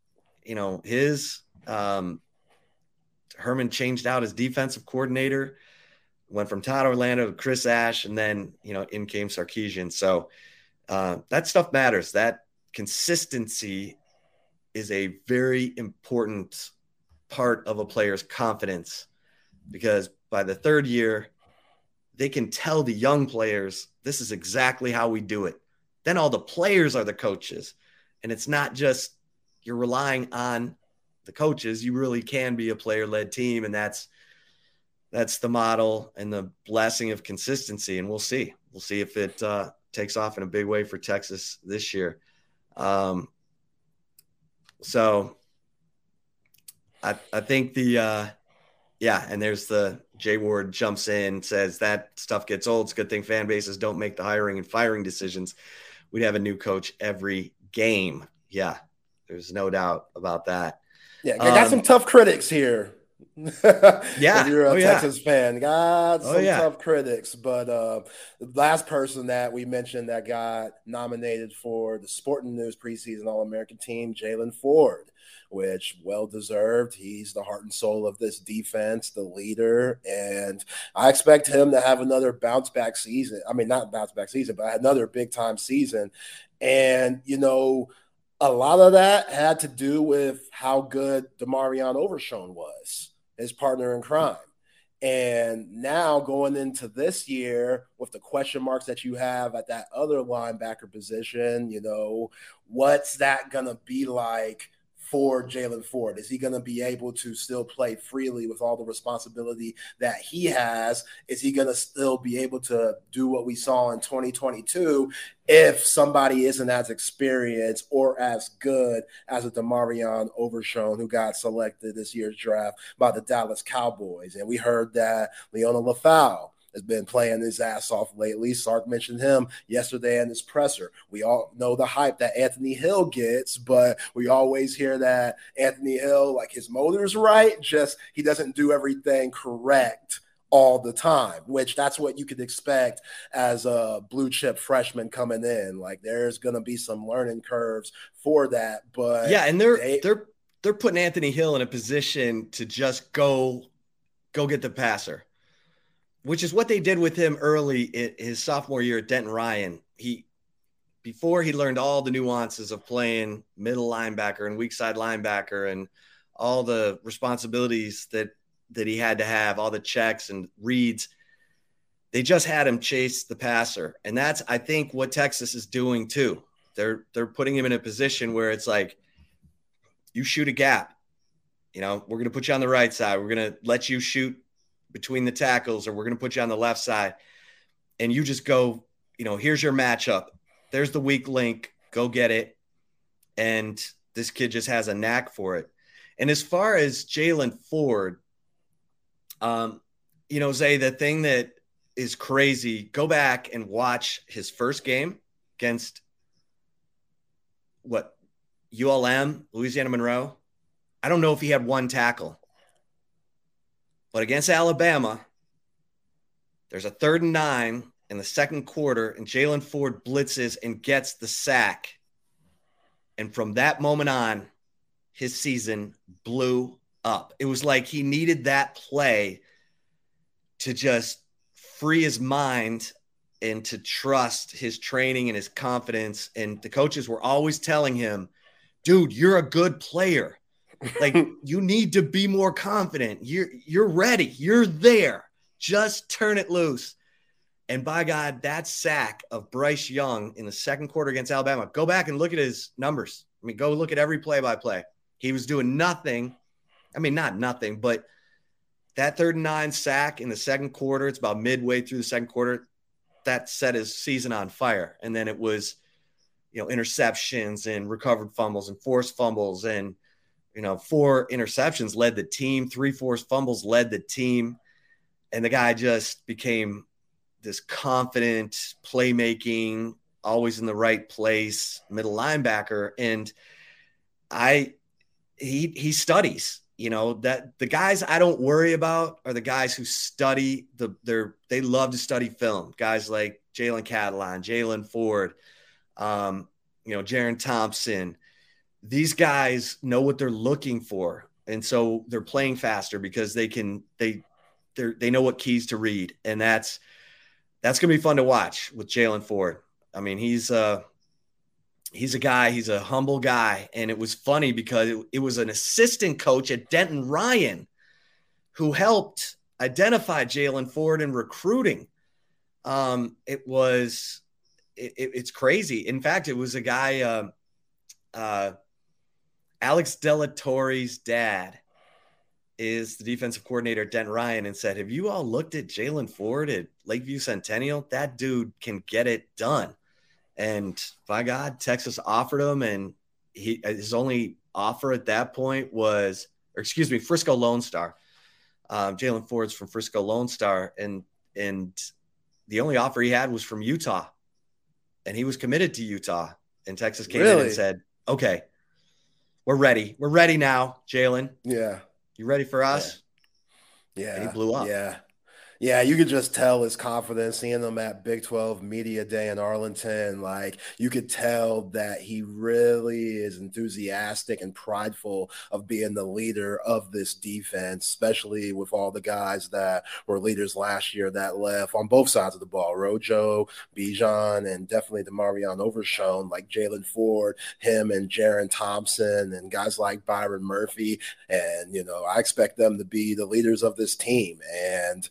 you know, his um, Herman changed out his defensive coordinator, went from Todd Orlando to Chris Ash, and then you know in came Sarkisian. So uh, that stuff matters. That consistency is a very important part of a player's confidence because by the third year they can tell the young players this is exactly how we do it. Then all the players are the coaches. And it's not just you're relying on the coaches. You really can be a player led team. And that's that's the model and the blessing of consistency. And we'll see. We'll see if it uh, takes off in a big way for Texas this year. Um, so I, I think the uh, yeah, and there's the Jay Ward jumps in, says that stuff gets old. It's a good thing fan bases don't make the hiring and firing decisions. We'd have a new coach every game. Yeah, there's no doubt about that. Yeah, I got um, some tough critics here. yeah, if you're a oh, Texas yeah. fan, got oh, some oh, yeah. tough critics. But uh, the last person that we mentioned that got nominated for the Sporting News preseason All American team, Jaylan Ford which well deserved. He's the heart and soul of this defense, the leader, and I expect him to have another bounce back season. I mean, not bounce back season, but another big time season. And you know, a lot of that had to do with how good DeMarvion Overshown was, his partner in crime. And now going into this year with the question marks that you have at that other linebacker position, you know, what's that going to be like for Jaylan Ford? Is he going to be able to still play freely with all the responsibility that he has? Is he going to still be able to do what we saw in 2022 if somebody isn't as experienced or as good as a DeMarvion Overshown who got selected this year's draft by the Dallas Cowboys? And we heard that Liona Lefau has been playing his ass off lately. Sark mentioned him yesterday in his presser. We all know the hype that Anthony Hill gets, but we always hear that Anthony Hill, like his motor's right, just he doesn't do everything correct all the time, which that's what you could expect as a blue chip freshman coming in. Like there's going to be some learning curves for that, but yeah, and they're they, they're they're putting Anthony Hill in a position to just go go get the passer which is what they did with him early in his sophomore year at Denton Ryan. He before he learned all the nuances of playing middle linebacker and weak side linebacker and all the responsibilities that that he had to have, all the checks and reads. They just had him chase the passer. And that's I think what Texas is doing too. They're they're putting him in a position where it's like you shoot a gap. You know, we're going to put you on the right side. We're going to let you shoot between the tackles, or we're going to put you on the left side. And you just go, you know, here's your matchup. There's the weak link. Go get it. And this kid just has a knack for it. And as far as Jaylan Ford, um, you know, Zay, the thing that is crazy, go back and watch his first game against what ULM, Louisiana Monroe. I don't know if he had one tackle, but against Alabama, there's a third and nine in the second quarter, and Jaylan Ford blitzes and gets the sack. And from that moment on, his season blew up. It was like he needed that play to just free his mind and to trust his training and his confidence. And the coaches were always telling him, dude, you're a good player. Like you need to be more confident. You're you're ready. You're there. Just turn it loose. And by God, that sack of Bryce Young in the second quarter against Alabama, go back and look at his numbers. I mean, go look at every play by play. He was doing nothing. I mean, not nothing, but that third and nine sack in the second quarter, it's about midway through the second quarter, that set his season on fire. And then it was, you know, interceptions and recovered fumbles and forced fumbles. And, you know, four interceptions led the team, three forced fumbles led the team. And the guy just became this confident playmaking, always in the right place, middle linebacker. And I, he, he studies you know that the guys I don't worry about are the guys who study the they're they love to study film. Guys like Jalen Catalon, Jaylan Ford, um, you know, Jerrin Thompson. These guys know what they're looking for, and so they're playing faster because they can they they they know what keys to read, and that's that's gonna be fun to watch with Jaylan Ford. I mean, he's uh he's a guy, he's a humble guy. And it was funny because it, it, was an assistant coach at Denton Ryan who helped identify Jaylan Ford in recruiting. Um, it was, it, it, it's crazy. In fact, it was a guy, uh, uh, Alex Delatorre's dad is the defensive coordinator at Denton Ryan and said, Have you all looked at Jaylan Ford at Lakeview Centennial? That dude can get it done. And by God, Texas offered him, and he his only offer at that point was, or excuse me, Frisco Lone Star. Um, Jaylan Ford's from Frisco Lone Star, and and the only offer he had was from Utah, and he was committed to Utah. And Texas came really? in and said, "Okay, we're ready. We're ready now, Jaylan. Yeah, you ready for us?" Yeah, yeah. And he blew up. Yeah, yeah, you could just tell his confidence seeing them at Big 12 Media Day in Arlington. Like you could tell that he really is enthusiastic and prideful of being the leader of this defense, especially with all the guys that were leaders last year that left on both sides of the ball. Rojo, Bijan, and definitely DeMarvion Overshown, like Jaylan Ford, him and Jerrin Thompson, and guys like Byron Murphy. And, you know, I expect them to be the leaders of this team. And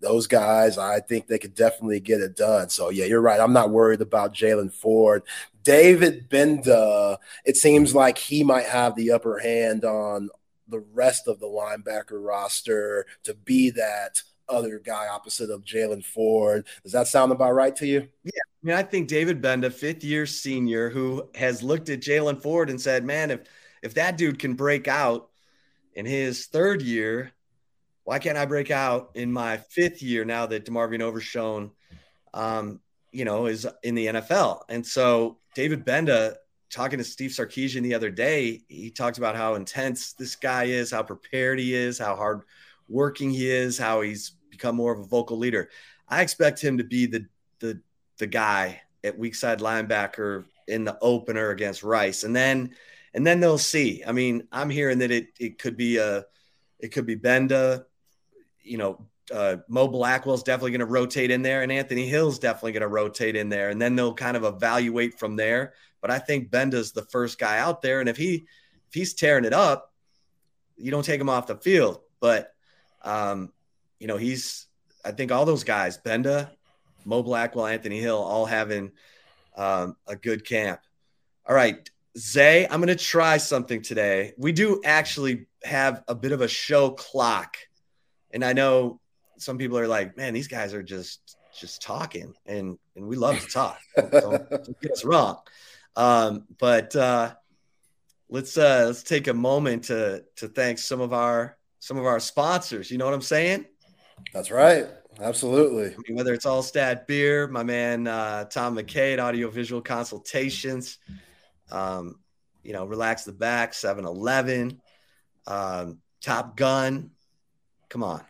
those guys, I think they could definitely get it done. So yeah, you're right. I'm not worried about Jaylan Ford. David Gbenda, it seems like he might have the upper hand on the rest of the linebacker roster to be that other guy opposite of Jaylan Ford. Does that sound about right to you? Yeah. I mean, I think David Gbenda, fifth year senior, who has looked at Jaylan Ford and said, man, if if that dude can break out in his third year, why can't I break out in my fifth year now that DeMarvion Overshown, um, you know, is in the NFL? And so David Gbenda, talking to Steve Sarkisian the other day, he talked about how intense this guy is, how prepared he is, how hard working he is, how he's become more of a vocal leader. I expect him to be the the the guy at weak side linebacker in the opener against Rice, and then and then they'll see. I mean, I'm hearing that it it could be a it could be Gbenda, you know, uh, Mo Blackwell's definitely going to rotate in there, and Anthony Hill's definitely going to rotate in there, and then they'll kind of evaluate from there. But I think Gbenda's the first guy out there, and if he if he's tearing it up, you don't take him off the field. But um, you know, he's I think all those guys, Gbenda, Mo Blackwell, Anthony Hill, all having um, a good camp. All right, Zay, I'm going to try something today. We do actually have a bit of a show clock. And I know some people are like, man, these guys are just just talking and and we love to talk. don't, don't get us wrong. Um, but uh, let's uh, let's take a moment to to thank some of our some of our sponsors. You know what I'm saying? That's right. Absolutely. I mean, whether it's Altstadt Beer, my man uh, Tom McKay, Audio Visual Consultations, um, you know, Relax the Back, 7 Eleven, um, Top Gun. Come on.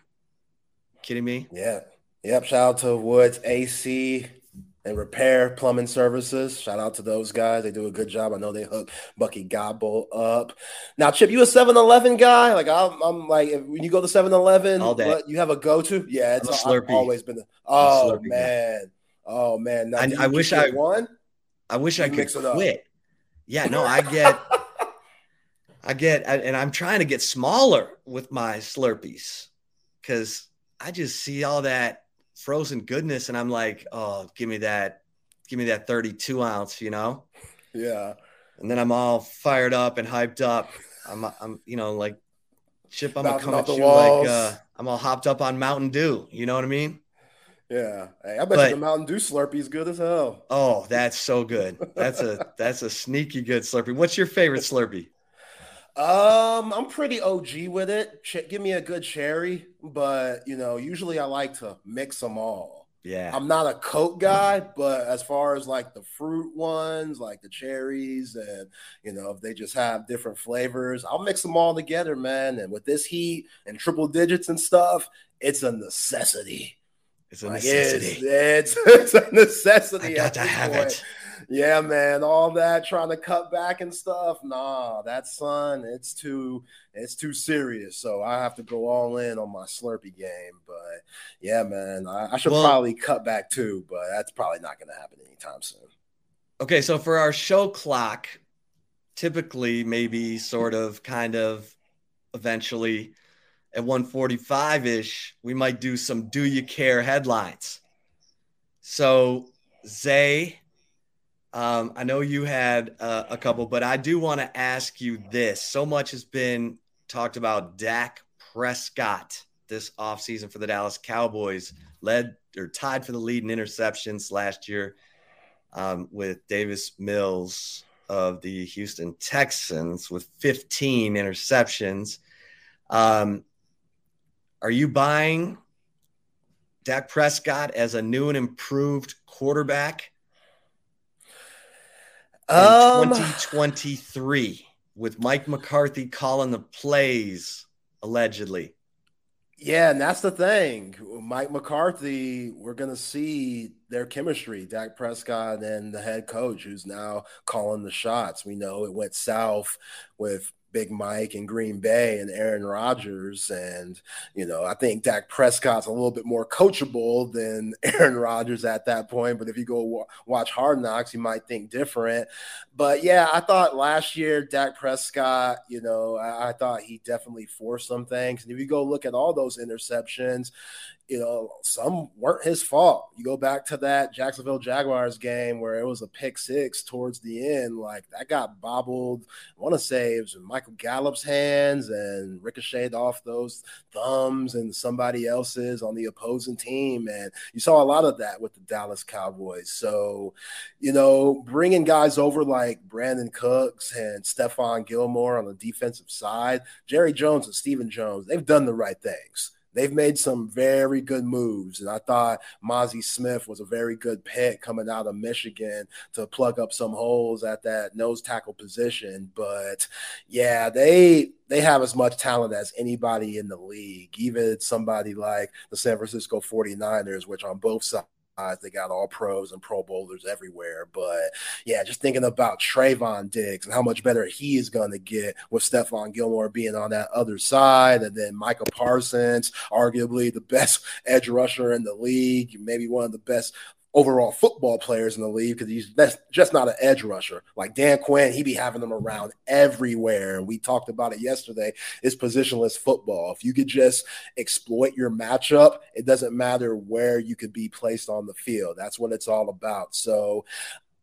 Kidding me? Yeah. Yep. Shout out to Woods AC and Repair Plumbing Services. Shout out to those guys. They do a good job. I know they hook Bucky Gobble up. Now, Chip, you a 7 Eleven guy? Like, I'm, I'm like, when you go to 7 Eleven, you have a go to? Yeah, it's Slurpee. always been. A, oh, man. Guy. Oh, man. Now, I, I wish I won. I wish you I could quit. Yeah, no, I get. I get, and I'm trying to get smaller with my Slurpees because I just see all that frozen goodness, and I'm like, oh, give me that, give me that 32 ounce, you know? Yeah. And then I'm all fired up and hyped up. I'm, I'm, you know, like Chip. I'm gonna come at you like uh, I'm all hopped up on Mountain Dew. You know what I mean? Yeah. Hey, I bet but, you the Mountain Dew Slurpee is good as hell. Oh, that's so good. That's a that's a sneaky good Slurpee. What's your favorite Slurpee? Um, I'm pretty OG with it. Ch- give me a good cherry, but you know, usually I like to mix them all. Yeah. I'm not a Coke guy, but as far as like the fruit ones, like the cherries, and you know, if they just have different flavors, I'll mix them all together, man. And with this heat and triple digits and stuff, it's a necessity. It's a necessity. It's, it's, it's a necessity. I got to have point. it yeah, man, all that trying to cut back and stuff. Nah, that son, it's too it's too serious. So I have to go all in on my Slurpee game. But yeah, man, I, I should well, probably cut back too, but that's probably not going to happen anytime soon. Okay, so for our show clock, typically maybe sort of kind of eventually at 145 ish, we might do some do you care headlines. So Zay um, I know you had uh, a couple, but I do want to ask you this. So much has been talked about Dak Prescott this offseason for the Dallas Cowboys, led or tied for the lead in interceptions last year um, with Davis Mills of the Houston Texans with 15 interceptions. Um, are you buying Dak Prescott as a new and improved quarterback? Um, 2023 with Mike McCarthy calling the plays allegedly. Yeah, and that's the thing. Mike McCarthy, we're going to see their chemistry, Dak Prescott and the head coach who's now calling the shots. We know it went south with Big Mike and Green Bay and Aaron Rodgers. And, you know, I think Dak Prescott's a little bit more coachable than Aaron Rodgers at that point. But if you go w- watch Hard Knocks, you might think different. But yeah, I thought last year, Dak Prescott, you know, I, I thought he definitely forced some things. And if you go look at all those interceptions, you know, some weren't his fault. You go back to that Jacksonville Jaguars game where it was a pick six towards the end, like that got bobbled. I want to say it was Michael Gallup's hands and ricocheted off those thumbs and somebody else's on the opposing team. And you saw a lot of that with the Dallas Cowboys. So, you know, bringing guys over like Brandin Cooks and Stephon Gilmore on the defensive side, Jerry Jones and Stephen Jones, they've done the right things they've made some very good moves. And I thought Mazi Smith was a very good pick coming out of Michigan to plug up some holes at that nose tackle position. But yeah, they they have as much talent as anybody in the league, even somebody like the San Francisco 49ers, which on both sides they got all pros and pro bowlers everywhere. But yeah, just thinking about Trevon Diggs and how much better he is going to get with Stephon Gilmore being on that other side. And then Micah Parsons, arguably the best edge rusher in the league, maybe one of the best overall football players in the league because he's that's just not an edge rusher. Like Dan Quinn, he be having them around everywhere. We talked about it yesterday. It's positionless football. If you could just exploit your matchup, it doesn't matter where you could be placed on the field. That's what it's all about. So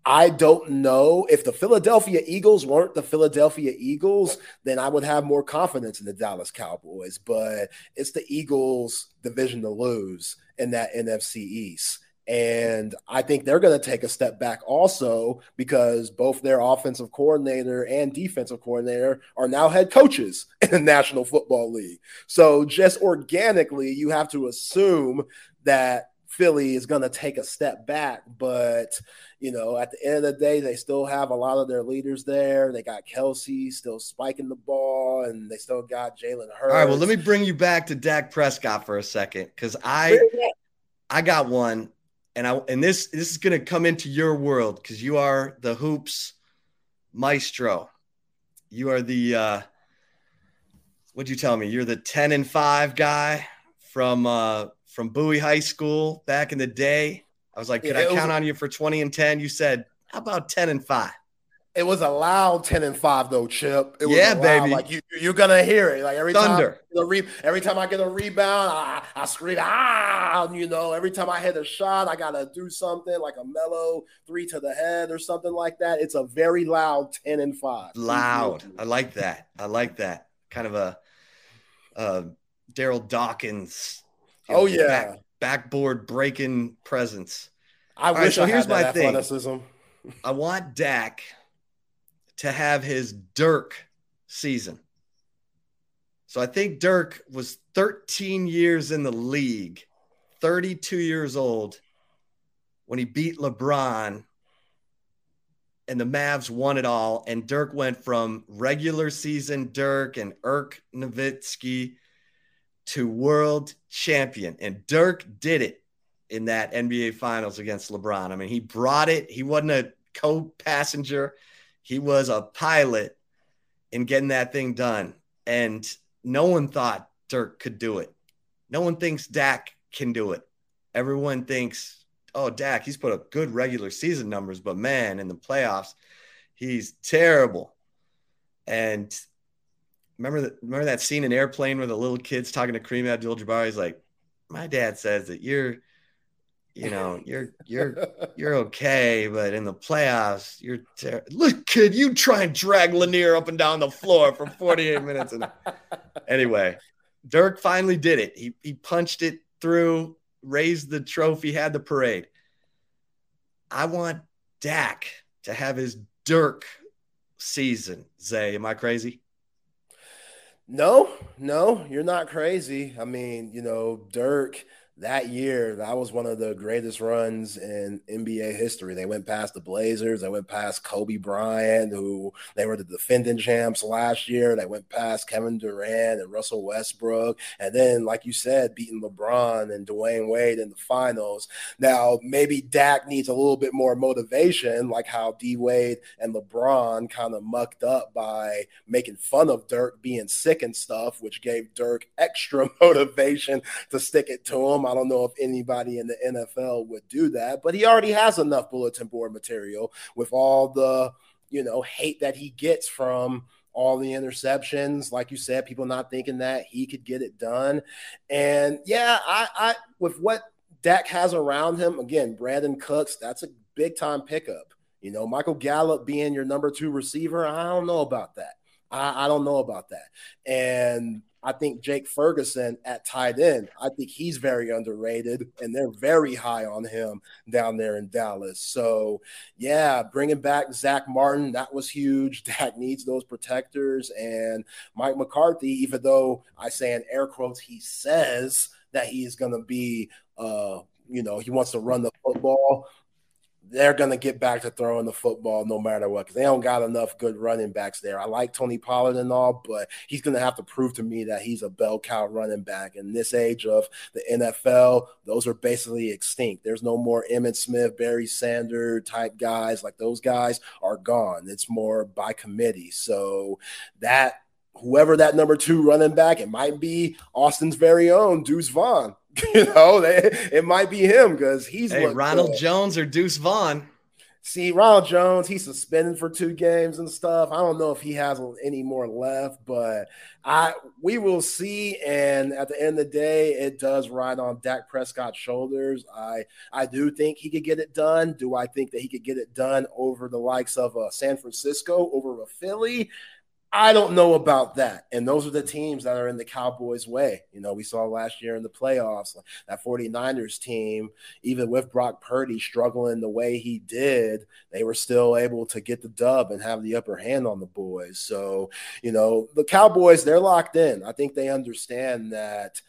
I don't know if the Philadelphia Eagles weren't the Philadelphia Eagles, then I would have more confidence in the Dallas Cowboys. But it's the Eagles' division to lose in that NFC East. And I think they're going to take a step back also because both their offensive coordinator and defensive coordinator are now head coaches in the National Football League. So just organically, you have to assume that Philly is going to take a step back. But, you know, at the end of the day, they still have a lot of their leaders there. They got Kelce still spiking the ball, and they still got Jalen Hurts. All right, well, let me bring you back to Dak Prescott for a second because I, I got one, and I and this this is going to come into your world because you are the hoops maestro. You are the uh, what'd you tell me? You're the ten and five guy from uh, from Bowie High School back in the day. I was like, could yeah, I count was, on you for 20 and 10? You said, how about 10 and 5? It was a loud 10 and 5 though, Chip. It was yeah, baby. Like you, you're gonna hear it. Like every Thunder. time re- every time I get a rebound, I, I scream, ah, you know, every time I hit a shot, I gotta do something like a mellow three to the head or something like that. It's a very loud 10 and 5. Loud. I like that. I like that. Kind of a uh Darryl Dawkins know, oh yeah, back, backboard breaking presence. I All wish right, so I here's my athleticism. thing. I want Dak to have his Dirk season. So I think Dirk was 13 years in the league, 32 years old when he beat LeBron and the Mavs won it all. And Dirk went from regular season Dirk and Irk Nowitzki to world champion. And Dirk did it in that NBA finals against LeBron. I mean, he brought it. He wasn't a co passenger, he was a pilot in getting that thing done. And no one thought Dirk could do it. No one thinks Dak can do it. Everyone thinks, oh, Dak, he's put up good regular season numbers, but man, in the playoffs, he's terrible. And remember that remember that scene in airplane where the little kid's talking to Kareem Abdul-Jabbar? He's like, "My dad says that you're, you know, you're you're you're okay, but in the playoffs, you're ter- look, kid, you try and drag Lanier up and down the floor for 48 minutes." And anyway, Dirk finally did it. He he punched it through, raised the trophy, had the parade. I want Dak to have his Dirk season. Zay, am I crazy? No, no, you're not crazy. I mean, you know, Dirk that year, that was one of the greatest runs in NBA history. They went past the Blazers. They went past Kobe Bryant, who they were the defending champs last year. They went past Kevin Durant and Russell Westbrook. And then, like you said, beating LeBron and Dwyane Wade in the finals. Now, maybe Dak needs a little bit more motivation, like how D Wade and LeBron kind of mucked up by making fun of Dirk being sick and stuff, which gave Dirk extra motivation to stick it to him. I don't know if anybody in the NFL would do that, but he already has enough bulletin board material with all the, you know, hate that he gets from all the interceptions. Like you said, people not thinking that he could get it done. And yeah, I, I with what Dak has around him, again, Brandin Cooks, that's a big time pickup. You know, Michael Gallup being your number two receiver, I don't know about that. I, I don't know about that. And I think Jake Ferguson at tight end, I think he's very underrated, and they're very high on him down there in Dallas. So, yeah, bringing back Zack Martin, that was huge. Dak needs those protectors. And Mike McCarthy, even though I say in air quotes, he says that he's going to be, uh, you know, he wants to run the football they're going to get back to throwing the football no matter what because they don't got enough good running backs there. I like Tony Pollard and all, but he's going to have to prove to me that he's a bell cow running back. In this age of the NFL, those are basically extinct. There's no more Emmitt Smith, Barry Sanders type guys. Like those guys are gone. It's more by committee. So that whoever that number two running back, it might be Austin's very own Deuce Vaughn you know, they, it might be him because he's hey, Ronald good. Jones or Deuce Vaughn. See, Ronald Jones, he's suspended for two games and stuff. I don't know if he has any more left, but I we will see. And at the end of the day, it does ride on Dak Prescott's shoulders. I I do think he could get it done. Do I think that he could get it done over the likes of uh, San Francisco, over a Philly? I don't know about that. And those are the teams that are in the Cowboys' way. You know, we saw last year in the playoffs that 49ers team, even with Brock Purdy struggling the way he did, they were still able to get the dub and have the upper hand on the boys. So, you know, the Cowboys, they're locked in. I think they understand that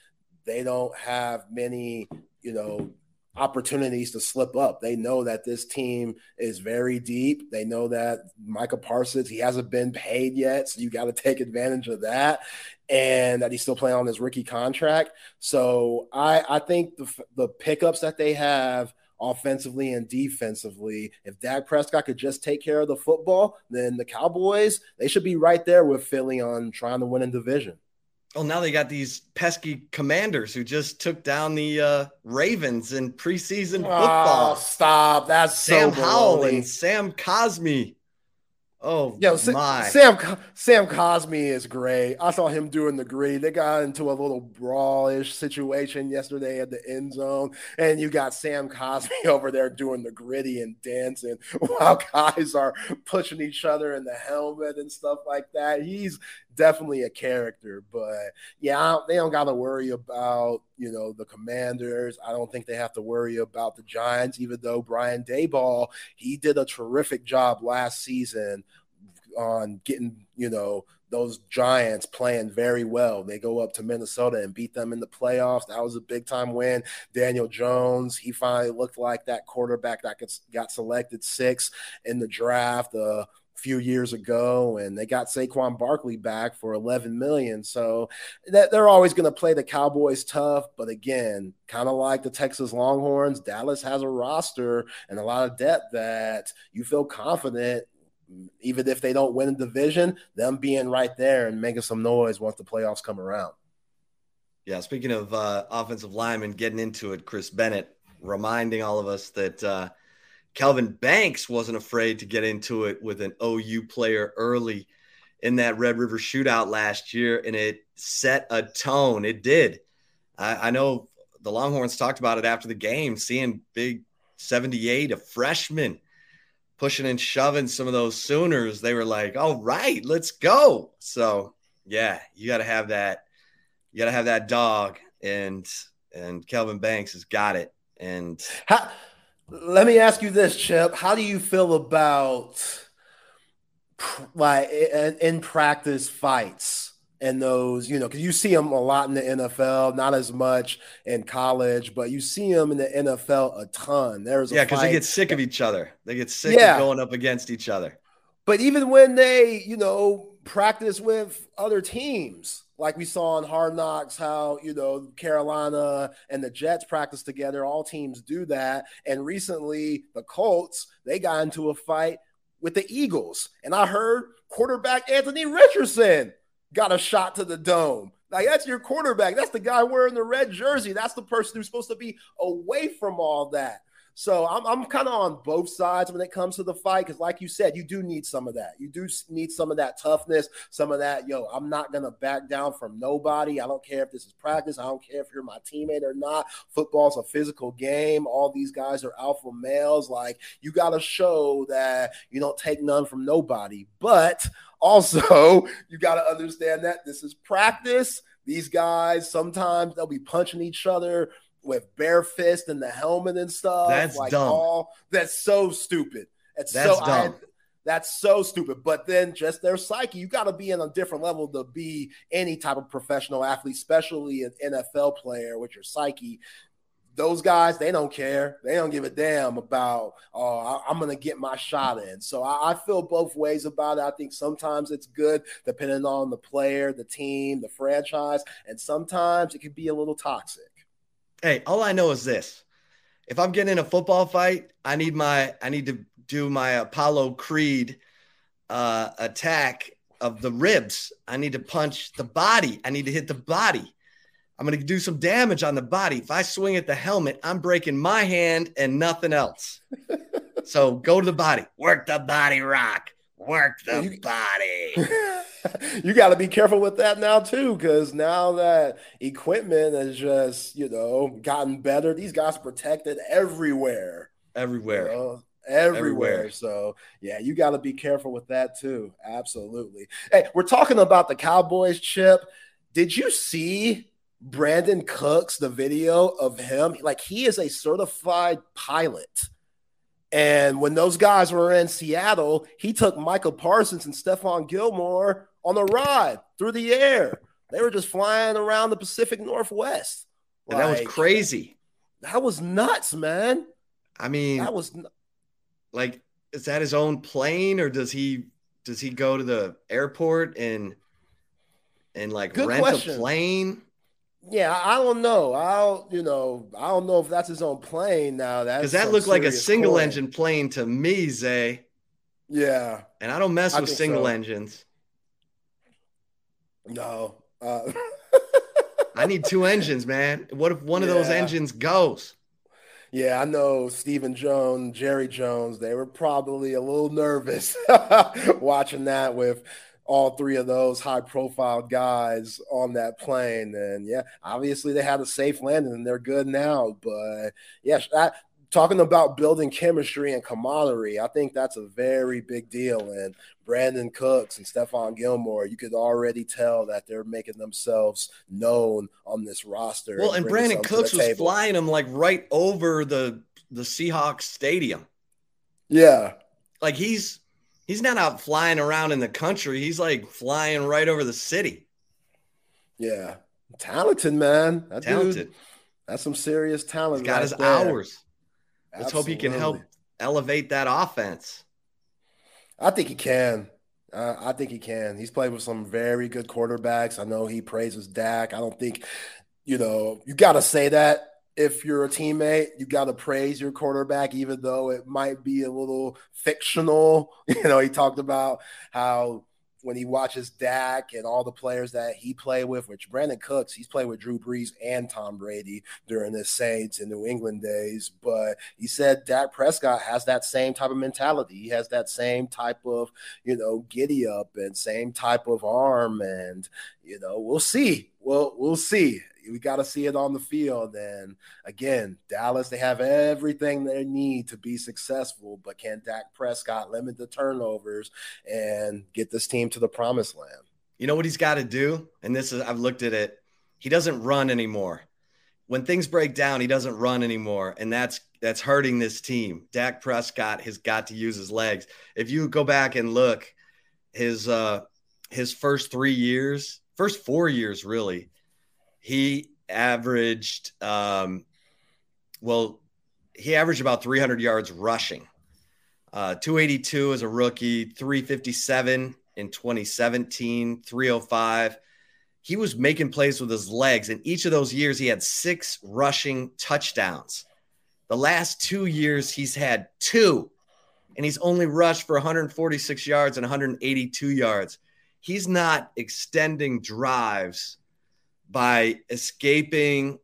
they don't have many, you know, opportunities to slip up. They know that this team is very deep. They know that Micah Parsons, he hasn't been paid yet. So you got to take advantage of that and that he's still playing on his rookie contract. So I, I think the, the pickups that they have offensively and defensively, if Dak Prescott could just take care of the football, then the Cowboys, they should be right there with Philly on trying to win a division. Oh, now they got these pesky commanders who just took down the uh, Ravens in preseason football. Oh, stop. That's Sam so Howell and Sam Cosmi. Oh Yo, my! Sam Sam Cosmi is great. I saw him doing the gritty. They got into a little brawlish situation yesterday at the end zone, and you got Sam Cosmi over there doing the gritty and dancing while guys are pushing each other in the helmet and stuff like that. He's definitely a character, but yeah, they don't got to worry about you know the Commanders. I don't think they have to worry about the Giants, even though Brian Daboll he did a terrific job last season on getting, you know, those Giants playing very well. They go up to Minnesota and beat them in the playoffs. That was a big time win. Daniel Jones, he finally looked like that quarterback that got selected six in the draft a few years ago, and they got Saquon Barkley back for 11 million. So that they're always going to play the Cowboys tough, but again, kind of like the Texas Longhorns, Dallas has a roster and a lot of depth that you feel confident even if they don't win the division, them being right there and making some noise once the playoffs come around. Yeah, speaking of uh, offensive linemen getting into it, Chris Bennett reminding all of us that uh, Kelvin Banks wasn't afraid to get into it with an OU player early in that Red River shootout last year, and it set a tone. It did. I, I know the Longhorns talked about it after the game, seeing big 78, a freshman pushing and shoving some of those Sooners, they were like, "All right, let's go." So yeah, you got to have that. You got to have that dog, and and Kelvin Banks has got it. And How, let me ask you this, Chip: How do you feel about like in, practice fights? and those, you know, because you see them a lot in the NFL, not as much in college, but you see them in the NFL a ton. There's yeah, because they get sick of each other. They get sick yeah. of going up against each other. But even when they, you know, practice with other teams, like we saw in Hard Knocks, how you know Carolina and the Jets practice together. All teams do that. And recently, the Colts they got into a fight with the Eagles, and I heard quarterback Anthony Richardson got a shot to the dome. Like that's your quarterback. That's the guy wearing the red jersey. That's the person who's supposed to be away from all that. So I'm, I'm kind of on both sides when it comes to the fight because, like you said, you do need some of that. You do need some of that toughness, some of that. Yo, I'm not gonna back down from nobody. I don't care if this is practice. I don't care if you're my teammate or not. Football's a physical game. All these guys are alpha males. Like you got to show that you don't take none from nobody. But also, you got to understand that this is practice. These guys sometimes they'll be punching each other with bare fist and the helmet and stuff. That's like dumb. All, that's so stupid. It's that's so dumb. I, that's so stupid. But then just their psyche, you got to be in a different level to be any type of professional athlete, especially an NFL player with your psyche those guys, they don't care. They don't give a damn about, oh, I'm going to get my shot in. So I, I, feel both ways about it. I think sometimes it's good depending on the player, the team, the franchise, and sometimes it can be a little toxic. Hey, all I know is this. If I'm getting in a football fight, I need my I need to do my Apollo Creed uh, attack of the ribs. I need to punch the body. I need to hit the body. I'm going to do some damage on the body. If I swing at the helmet, I'm breaking my hand and nothing else. so go to the body, work the body, rock, work the body. you got to be careful with that now too, because now that equipment has just you know gotten better, these guys are protected everywhere. Everywhere. You know? Everywhere. everywhere. So, yeah, you got to be careful with that too. Absolutely. Hey, we're talking about the Cowboys, Chip. Did you see Brandin Cooks, the video of him? Like, he is a certified pilot. And when those guys were in Seattle, he took Micah Parsons and Stephon Gilmore on a ride through the air. They were just flying around the Pacific Northwest. Like, that was crazy. That was nuts, man. I mean, that was like, is that his own plane, or does he does he go to the airport and and like Good rent question. a plane? Yeah, I don't know. I don't, you know, I don't know if that's his own plane now. That because that looked like a single coin. engine plane to me, Zay. Yeah, and I don't mess I with single so. engines. No. Uh- I need two engines, man. What if one yeah. of those engines goes? Yeah, I know Stephen Jones, Jerry Jones, they were probably a little nervous watching that with all three of those high profile guys on that plane. And yeah, obviously they had a safe landing and they're good now. But yeah, that, talking about building chemistry and camaraderie, I think that's a very big deal. And Brandin Cooks and Stephon Gilmore, you could already tell that they're making themselves known on this roster. Well, and, and Brandin Cooks was table. flying them like right over the the Seahawks stadium. Yeah. Like he's he's not out flying around in the country. He's like flying right over the city. Yeah. Talented, man. That Talented. Dude, that's some serious talent. He's got right his there. hours. Let's Absolutely. hope he can help elevate that offense. I think he can. Uh, I think he can. He's played with some very good quarterbacks. I know he praises Dak. I don't think, you know, you got to say that if you're a teammate, you got to praise your quarterback, even though it might be a little fictional. You know, he talked about how when he watches Dak and all the players that he played with, which Brandin Cooks, he's played with Drew Brees and Tom Brady during the Saints and New England days. But he said Dak Prescott has that same type of mentality. He has that same type of, you know, giddy up and same type of arm. And, you know, we'll see. Well, we'll see we got to see it on the field. And again, Dallas, they have everything they need to be successful, but can Dak Prescott limit the turnovers and get this team to the promised land? You know what he's got to do? And this is, I've looked at it. He doesn't run anymore. When things break down, he doesn't run anymore. And that's, that's hurting this team. Dak Prescott has got to use his legs. If you go back and look, his, uh, his first three years, first four years, really, he averaged, um, well, he averaged about 300 yards rushing. Uh, 282 as a rookie, 357 in 2017, 305. He was making plays with his legs. In each of those years, he had six rushing touchdowns. The last two years, he's had two, and he's only rushed for 146 yards and 182 yards. He's not extending drives by escaping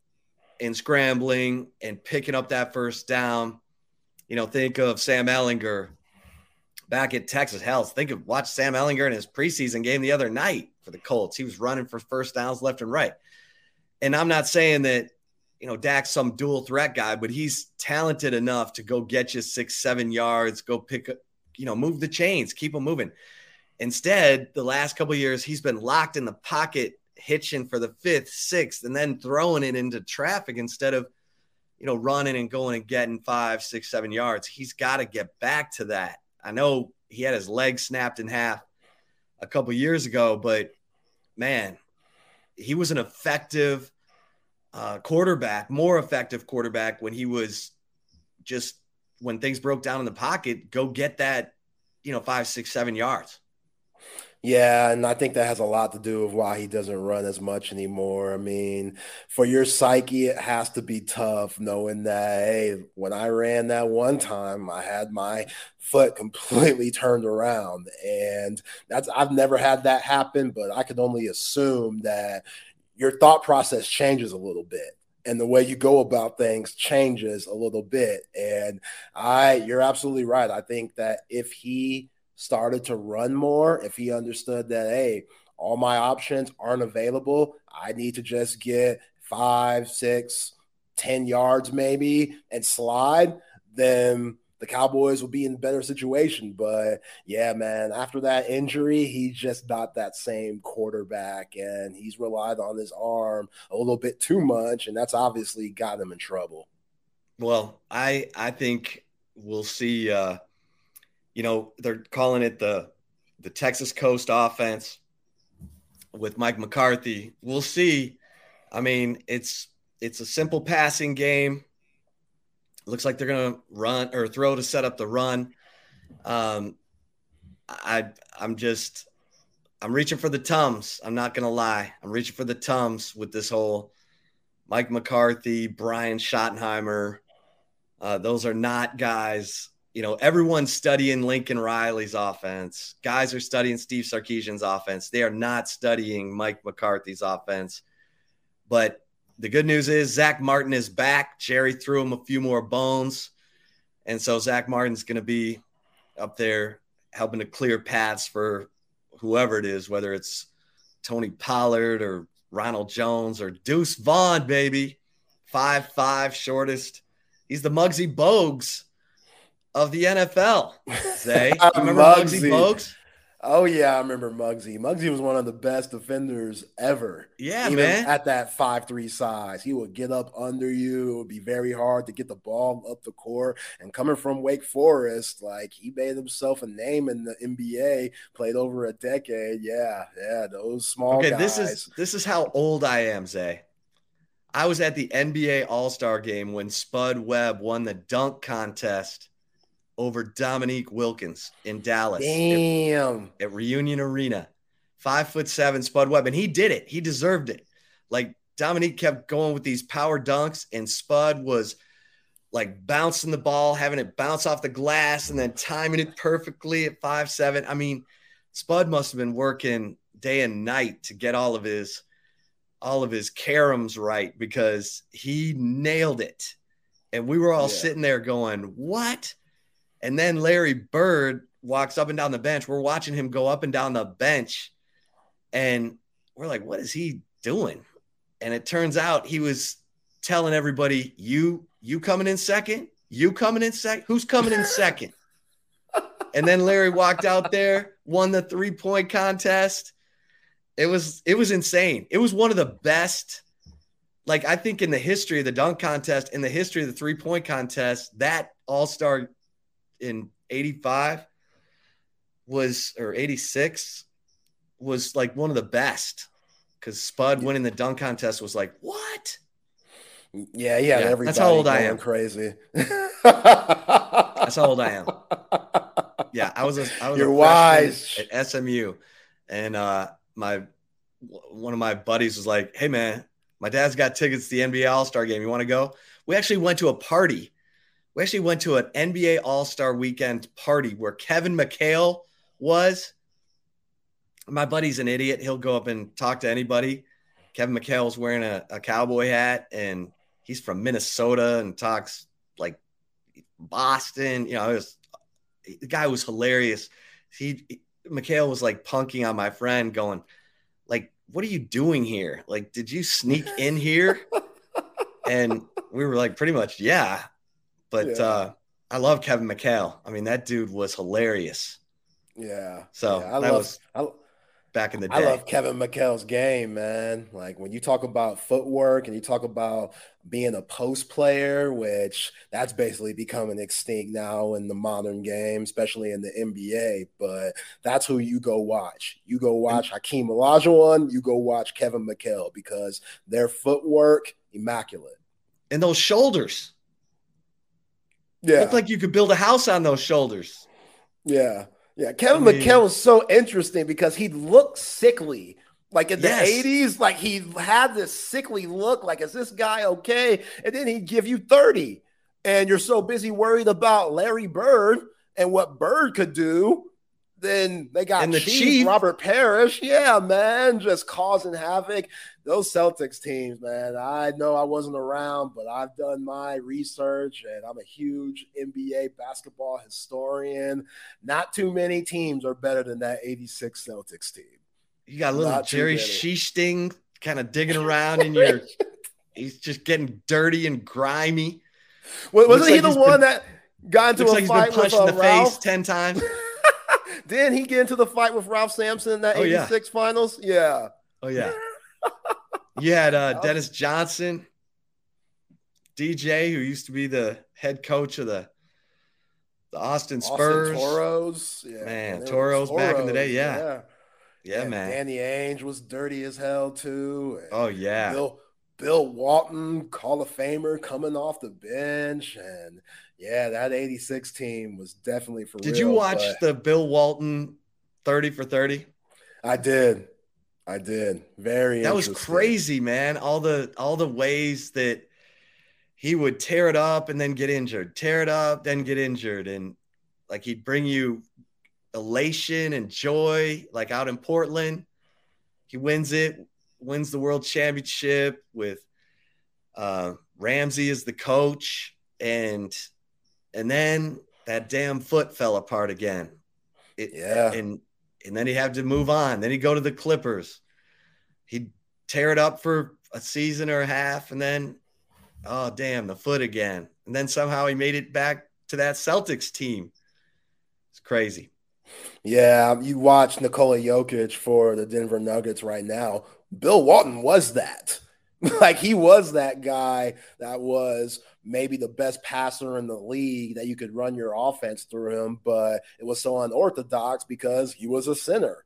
and scrambling and picking up that first down. You know, think of Sam Ehlinger back at Texas. Hell, think of watch Sam Ehlinger in his preseason game the other night for the Colts. He was running for first downs left and right. And I'm not saying that, you know, Dak's some dual threat guy, but he's talented enough to go get you six, seven yards, go pick, up, you know, move the chains, keep them moving. Instead, the last couple years, he's been locked in the pocket hitching for the fifth, sixth, and then throwing it into traffic instead of, you know, running and going and getting five, six, seven yards. He's got to get back to that. I know he had his leg snapped in half a couple years ago, but man, he was an effective uh, quarterback, more effective quarterback when he was just when things broke down in the pocket, go get that, you know, five, six, seven yards. Yeah, and I think that has a lot to do with why he doesn't run as much anymore. I mean, for your psyche, it has to be tough knowing that, hey, when I ran that one time, I had my foot completely turned around. And that's, I've never had that happen, but I could only assume that your thought process changes a little bit and the way you go about things changes a little bit. And I, you're absolutely right. I think that if he started to run more, if he understood that, hey, all my options aren't available, I need to just get five, six, ten yards maybe and slide, then the Cowboys will be in a better situation. But yeah, man, after that injury, he's just not that same quarterback, and he's relied on his arm a little bit too much, and that's obviously got him in trouble. Well, I I think we'll see. Uh, you know, they're calling it the the Texas Coast offense with Mike McCarthy. We'll see. I mean, it's it's a simple passing game looks like they're to run or throw to set up the run. Um, I I'm just I'm reaching for the tums. I'm not to lie. I'm reaching for the tums with this whole Mike McCarthy, Brian Schottenheimer. Uh, those are not guys. You know, everyone's studying Lincoln Riley's offense. Guys are studying Steve Sarkisian's offense. They are not studying Mike McCarthy's offense. But the good news is Zack Martin is back. Jerry threw him a few more bones. And so Zack Martin's going to be up there helping to clear paths for whoever it is, whether it's Tony Pollard or Ronald Jones or Deuce Vaughn, baby. Five five shortest. He's the Muggsy Bogues of the NFL. Say, remember Muggsy, Bogues? Oh yeah, I remember Muggsy. Muggsy was one of the best defenders ever. Yeah, Even man. At that five three size, he would get up under you. It would be very hard to get the ball up the court. And coming from Wake Forest, like he made himself a name in the NBA. Played over a decade. Yeah, yeah. Those small. Okay, guys. this is this is how old I am, Zay. I was at the NBA All Star game when Spud Webb won the dunk contest over Dominique Wilkins in Dallas. Damn. At, at, Reunion Arena. Five foot seven Spud Webb. And he did it. He deserved it. Like Dominique kept going with these power dunks, and Spud was like bouncing the ball, having it bounce off the glass, and then timing it perfectly at five seven. I mean, Spud must have been working day and night to get all of his all of his caroms right because he nailed it. And we were all yeah. sitting there going, What? And then Larry Bird walks up and down the bench. We're watching him go up and down the bench. And we're like, what is he doing? And it turns out he was telling everybody, you, you coming in second? You coming in second? Who's coming in second? and then Larry walked out there, won the three-point contest. It was it was insane. It was one of the best like I think in the history of the dunk contest, in the history of the three point contest, that all star in 85 was or 86 was like one of the best because Spud winning the dunk contest was like, what? Yeah, yeah, yeah that's how old I am. Crazy. that's how old I am. Yeah, I was. A, I was You're wise at SMU, and uh, my one of my buddies was like, "Hey, man, my dad's got tickets to the NBA All Star game. You want to go?" We actually went to a party we actually went to an NBA All Star Weekend party where Kevin McHale was. My buddy's an idiot. He'll go up and talk to anybody. Kevin McHale's wearing a, a cowboy hat and he's from Minnesota and talks like Boston. You know, was, the guy was hilarious. He, McHale was like punking on my friend, going, like, what are you doing here? Like, did you sneak in here? and we were like, pretty much, yeah. But yeah. uh, I love Kevin McHale. I mean, that dude was hilarious. Yeah. So yeah, I that love, was I, back in the day. I love Kevin McHale's game, man. Like when you talk about footwork and you talk about being a post player, which that's basically becoming extinct now in the modern game, especially in the NBA. But that's who you go watch. You go watch Hakeem Olajuwon. You go watch Kevin McHale because their footwork immaculate. And those shoulders. Yeah. Looked like you could build a house on those shoulders. Yeah. Yeah. Kevin I mean, McHale was so interesting because he looked sickly. Like in the 80s, like he had this sickly look, like, is this guy okay? And then he'd give you 30. And you're so busy worried about Larry Bird and what Bird could do then they got And the Chief, Chief- Robert Parish. Yeah, man, just causing havoc. Those Celtics teams, man. I know I wasn't around, but I've done my research and I'm a huge NBA basketball historian. Not too many teams are better than that 86 Celtics team. You got a little Not Jerry. Sichting kind of digging around in your. He's just getting dirty and grimy. Wa- Wasn't he like the one been- that got into Looks a like fight with uh, in the face Ralph? ten times. Didn't he get into the fight with Ralph Sampson in that Oh, yeah. 86 finals? Yeah. Oh yeah. You had uh, Dennis Johnson, DJ, who used to be the head coach of the the Austin Spurs. Austin Toros. Yeah. Man, were Toros back in the day, yeah. yeah. Yeah, And man. Danny Ainge was dirty as hell too. And Oh yeah. Bill Bill Walton, Hall of Famer, coming off the bench, and yeah, that '86 team was definitely for real. Did real. you watch the Bill Walton 30 for 30? I did, I did. Very. That was crazy, man. All the all the ways that he would tear it up and then get injured, tear it up, then get injured. And like he'd bring you elation and joy, like out in Portland. He wins it, wins the world championship with uh, Ramsay as the coach, and and then that damn foot fell apart again. It, Yeah. and and then he had to move on. Then he'd go to the Clippers. He'd tear it up for a season or a half, and then oh damn, the foot again. And then somehow he made it back to that Celtics team. It's crazy. Yeah, you watch Nikola Jokic for the Denver Nuggets right now. Bill Walton was that. Like he was that guy that was maybe the best passer in the league that you could run your offense through him, but it was so unorthodox because he was a center.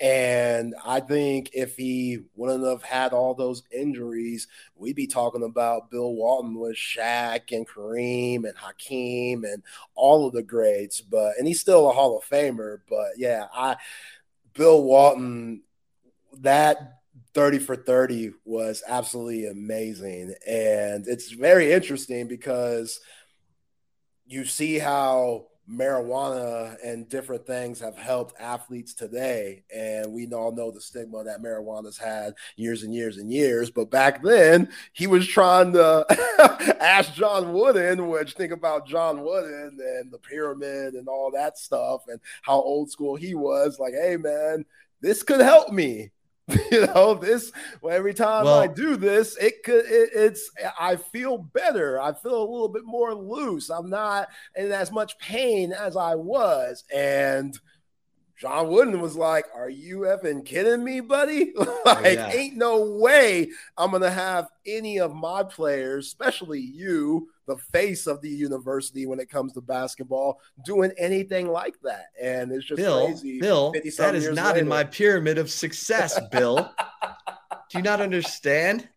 And I think if he wouldn't have had all those injuries, we'd be talking about Bill Walton with Shaq and Kareem and Hakeem and all of the greats. But and he's still a Hall of Famer. But yeah, I Bill Walton, that 30 for 30 was absolutely amazing. And it's very interesting because you see how marijuana and different things have helped athletes today. And we all know the stigma that marijuana's had years and years and years. But back then, he was trying to ask John Wooden, which think about John Wooden and the pyramid and all that stuff and how old school he was. Like, hey, man, this could help me. you know this well, every time Well- i do this it could it, it's i feel better. I feel a little bit more loose. I'm not in as much pain as i was. And john wooden was like are you effing kidding me buddy like yeah. ain't no way i'm gonna have any of my players especially you the face of the university when it comes to basketball doing anything like that and it's just Bill, crazy Bill, 50 some that is not in my pyramid of success, Bill. Do you not understand?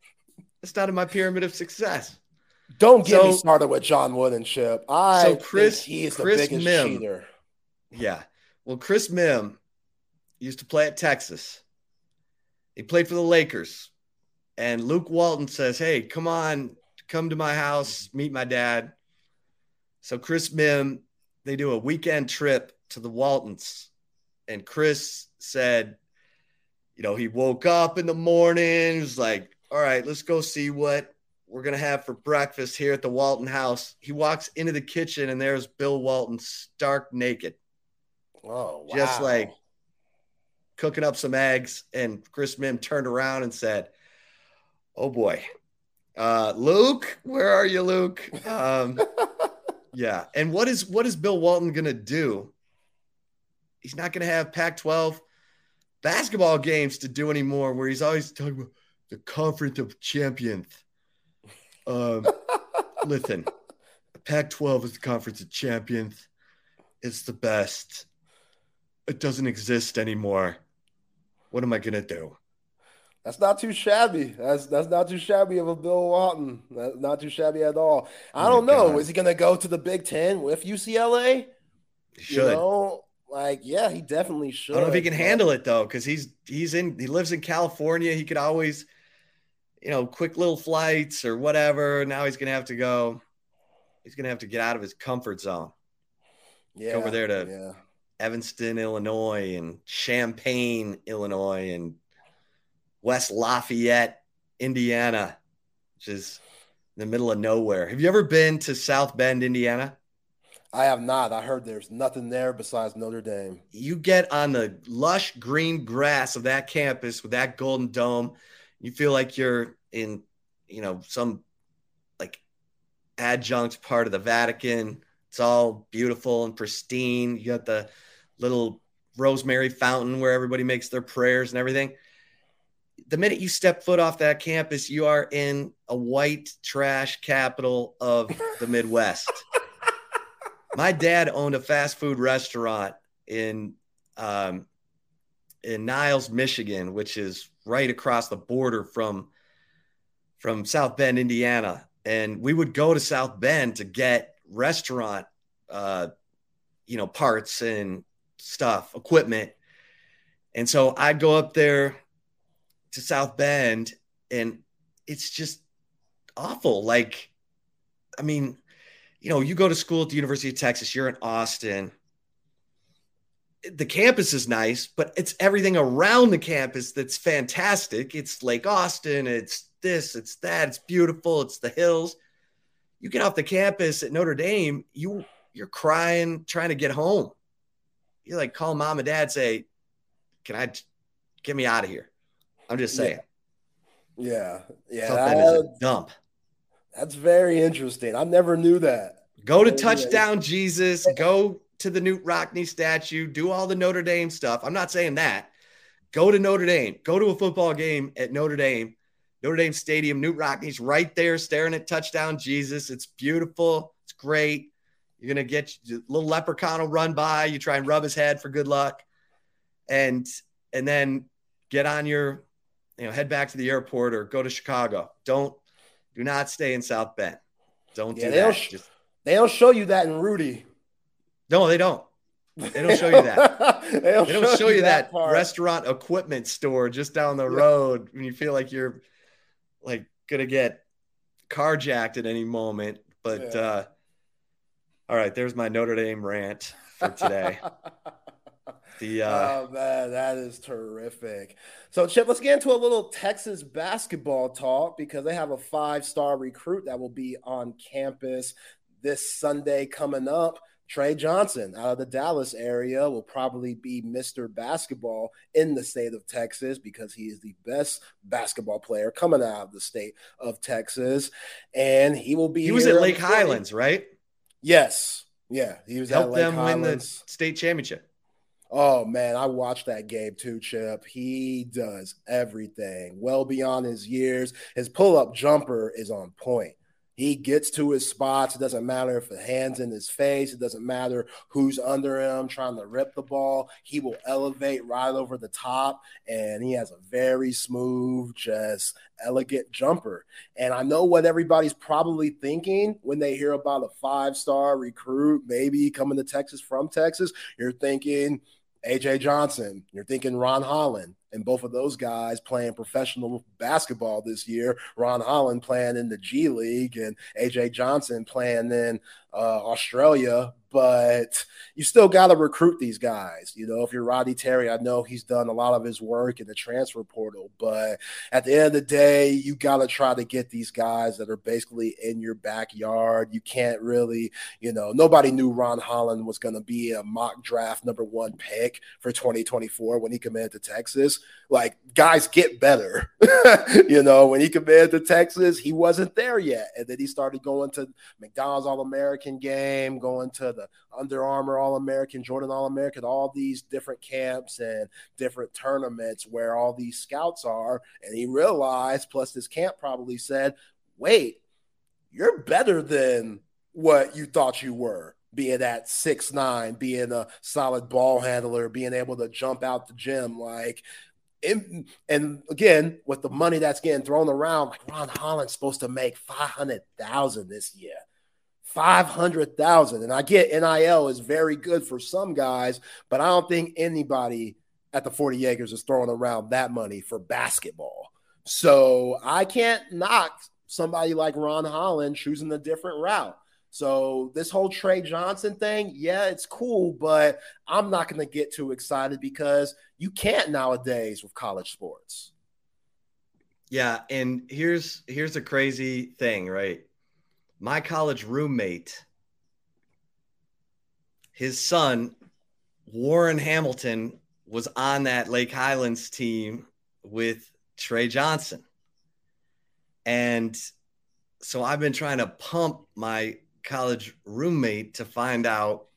It's not in my pyramid of success. Don't get me started with John Wood and Chip. I So Chris- think he is the biggest Mihm. cheater. Yeah. Well, Chris Mihm used to play at Texas. He played for the Lakers. And Luke Walton says, Hey, come on, come to my house, meet my dad. So Chris Mihm, they do a weekend trip to the Waltons. And Chris said, you know, he woke up in the morning, was like, all right, let's go see what we're gonna have for breakfast here at the Walton house. He walks into the kitchen and there's Bill Walton stark naked Oh, wow. just like cooking up some eggs. And Chris Mihm turned around and said, Oh boy, uh, Luke, where are you, Luke? Um, yeah. And what is what is Bill Walton gonna do? He's not gonna have Pac-12 basketball games to do anymore, where he's always talking about the conference of champions. Um, listen, Pac-12 is the conference of champions. It's the best. It doesn't exist anymore. What am I gonna do? That's not too shabby. That's that's not too shabby of a Bill Walton. That's not too shabby at all. I Oh don't know. God. Is he gonna go to the Big Ten with UCLA? He should. You know, like yeah, he definitely should. I don't know if he can handle it though, because he's he's in he lives in California. He could always, you know, quick little flights or whatever. Now he's gonna have to go. He's gonna have to get out of his comfort zone. yeah, over there to- yeah. Evanston, Illinois, and Champaign, Illinois, and West Lafayette, Indiana, which is in the middle of nowhere. Have you ever been to South Bend, Indiana? I have not. I heard there's nothing there besides Notre Dame. You get on the lush green grass of that campus with that golden dome. You feel like you're in, you know, some like adjunct part of the Vatican. It's all beautiful and pristine. You got the little rosemary fountain where everybody makes their prayers and everything. The minute you step foot off that campus, you are in a white trash capital of the Midwest my dad owned a fast food restaurant in um, in Niles, Michigan, which is right across the border from from South Bend, Indiana. And we would go to South Bend to get restaurant, uh, you know, parts and stuff, equipment. And so I'd go up there to South Bend, and it's just awful. Like, I mean, you know, you go to school at the University of Texas, you're in Austin. The campus is nice, but it's everything around the campus that's fantastic. It's Lake Austin, it's this, it's that, it's beautiful, it's the hills. You get off the campus at Notre Dame, you you're crying, trying to get home. You like call mom and dad, say, Can I get me out of here? I'm just saying. Yeah. Yeah. Something is a dump. That's very interesting. I never knew that. Go to touchdown Jesus. Go to the Knute Rockne statue. Do all the Notre Dame stuff. I'm not saying that. Go to Notre Dame. Go to a football game at Notre Dame, Notre Dame Stadium. Knute Rockne's right there, staring at touchdown Jesus. It's beautiful. It's great. You're gonna get a little leprechaun will run by. You try and rub his head for good luck, and and then get on your, you know, head back to the airport or go to Chicago. Don't do not stay in South Bend. Don't yeah, do that. Sh- Just, they don't show you that in Rudy. No, they don't. They don't show you that. they don't, they don't show, show, you that, that restaurant equipment store just down the road when you feel like you're like gonna get carjacked at any moment. But yeah. uh all right, there's my Notre Dame rant for today. The uh, oh man, that is terrific. So Chip, let's get into a little Texas basketball talk because they have a five-star recruit that will be on campus this Sunday coming up. Trey Johnson out of the Dallas area will probably be Mr. Basketball in the state of Texas because he is the best basketball player coming out of the state of Texas. And he will be. He was at Lake Highlands, right? Yes. Yeah. He was helped them Highlands. win the state championship. Oh man, I watched that game too, Chip. He does everything well beyond his years. His pull up jumper is on point. He gets to his spots. It doesn't matter if the hand's in his face. It doesn't matter who's under him trying to rip the ball. He will elevate right over the top, and he has a very smooth, just elegant jumper. And I know what everybody's probably thinking when they hear about a five star recruit, maybe coming to Texas from Texas. You're thinking, AJ Johnson, you're thinking Ron Holland, and both of those guys playing professional basketball this year. Ron Holland playing in the G League, and AJ Johnson playing in uh, Australia but you still got to recruit these guys. You know, if you're Rodney Terry, I know he's done a lot of his work in the transfer portal, but at the end of the day, you got to try to get these guys that are basically in your backyard. You can't really, you know, nobody knew Ron Holland was going to be a mock draft number one pick for 2024 when he committed to Texas. Like, guys get better. you know, when he committed to Texas, he wasn't there yet. And then he started going to McDonald's All American game, going to the Under Armour All American, Jordan All American, all these different camps and different tournaments where all these scouts are. And he realized, plus this camp probably said, wait, you're better than what you thought you were being that six nine, being a solid ball handler, being able to jump out the gym, like. And again, with the money that's getting thrown around, like Ron Holland's supposed to make five hundred thousand this year. 500,000. And I get NIL is very good for some guys, but I don't think anybody at the 40 acres is throwing around that money for basketball. So I can't knock somebody like Ron Holland choosing a different route. So this whole Trey Johnson thing, yeah, it's cool, but I'm not going to get too excited because you can't nowadays with college sports. Yeah, and here's here's a crazy thing, right? My college roommate, his son, Warren Hamilton, was on that Lake Highlands team with Trey Johnson. And so I've been trying to pump my college roommate to find out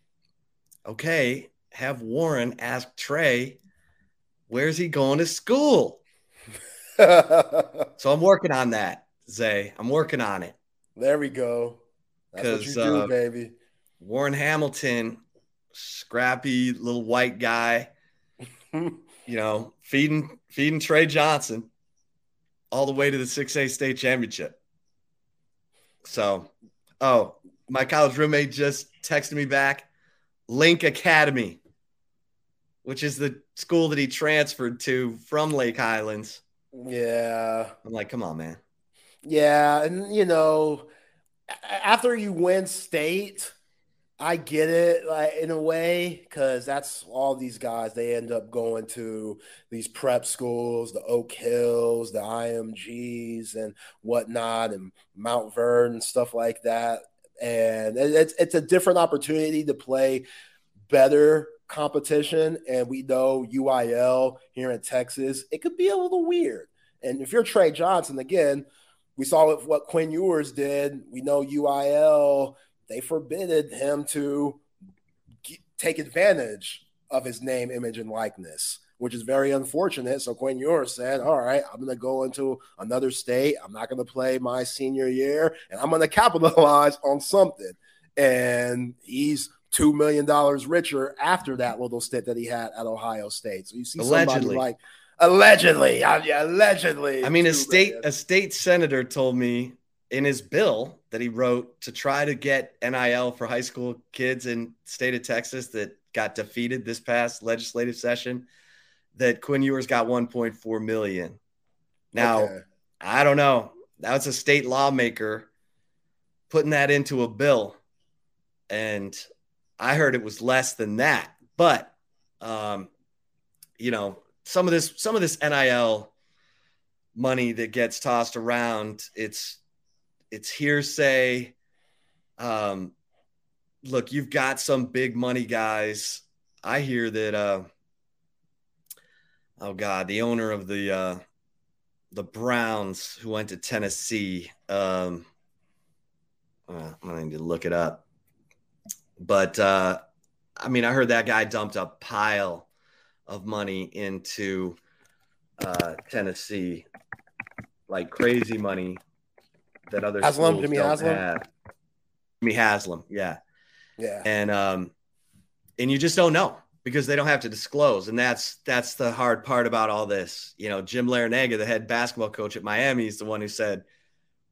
okay, have Warren ask Trey, where's he going to school? so I'm working on that, Zay. I'm working on it. There we go. That's what you do, uh, baby. Warren Hamilton, scrappy little white guy, you know, feeding feeding Trey Johnson all the way to the 6A state championship. So, oh, my college roommate just texted me back Link Academy, which is the school that he transferred to from Lake Highlands. Yeah. I'm like, come on, man. Yeah. And, you know, after you win state, I get it like in a way because that's all these guys they end up going to these prep schools, the Oak Hills, the IMGs, and whatnot, and Mount Vernon stuff like that. And it's it's a different opportunity to play better competition. And we know UIL here in Texas, it could be a little weird. And if you're Trey Johnson, again, we saw what Quinn Ewers did. We know UIL they forbidded him to take advantage of his name, image, and likeness, which is very unfortunate. So Quinn Ewers said, All right, I'm going to go into another state. I'm not going to play my senior year, and I'm going to capitalize on something. And he's $2 million richer after that little stint that he had at Ohio State. So you see Allegedly. somebody like, Allegedly, yeah, allegedly. I mean, a state a state senator told me in his bill that he wrote to try to get NIL for high school kids in state of Texas that got defeated this past legislative session that Quinn Ewers got 1.4 million. Now, okay. I don't know. That's a state lawmaker putting that into a bill. And I heard it was less than that. But um, you know, some of this some of this NIL money that gets tossed around, it's it's hearsay. Um, look, you've got some big money guys. I hear that. Uh, oh God, the owner of the uh, the Browns who went to Tennessee. Um, uh, I'm gonna need to look it up. But uh, I mean, I heard that guy dumped a pile of money into uh, Tennessee, like crazy money that other Haslam, Jimmy don't Haslam? have. Jimmy Haslam, yeah, yeah, and um, and you just don't know because they don't have to disclose, and that's that's the hard part about all this. You know, Jim Larrañaga, the head basketball coach at Miami, is the one who said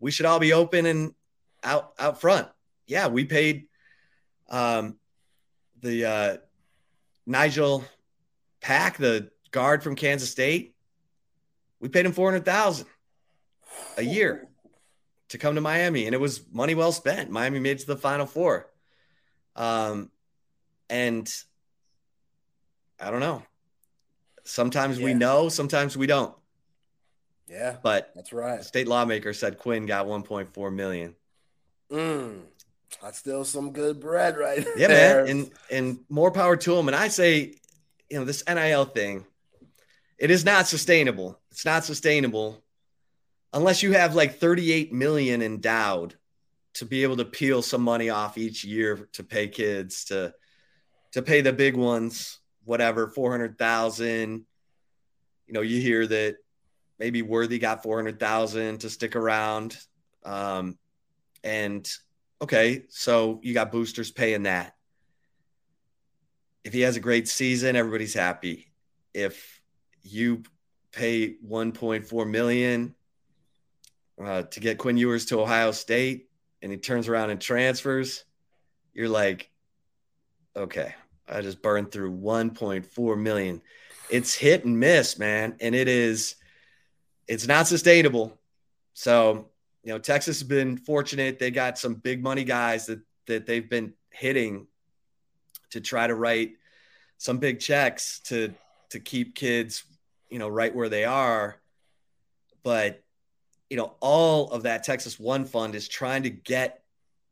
we should all be open and out out front. Yeah, we paid um, the uh, Nijel Pack, the guard from Kansas State. We paid him four hundred thousand a year to come to Miami, and it was money well spent. Miami made to the Final Four. Um, and I don't know. Sometimes yeah. we know, sometimes we don't. Yeah, but that's right. state lawmaker said Quinn got 1.4 million. Mm, that's still some good bread, right? Yeah, there. man, and and more power to him. And I say, you know, this NIL thing, it is not sustainable. It's not sustainable unless you have like 38 million endowed to be able to peel some money off each year to pay kids to to pay the big ones whatever 400,000 you know you hear that maybe Worthy got 400,000 to stick around. Um and okay so you got boosters paying that. If he has a great season everybody's happy. If you pay 1.4 million uh, to get Quinn Ewers to Ohio State and he turns around and transfers, you're like, okay, I just burned through 1.4 million. It's hit and miss, man. And it is, it's not sustainable. So, you know, Texas has been fortunate. They got some big money guys that that they've been hitting to try to write some big checks to to keep kids, you know, right where they are. But you know, all of that Texas One Fund is trying to get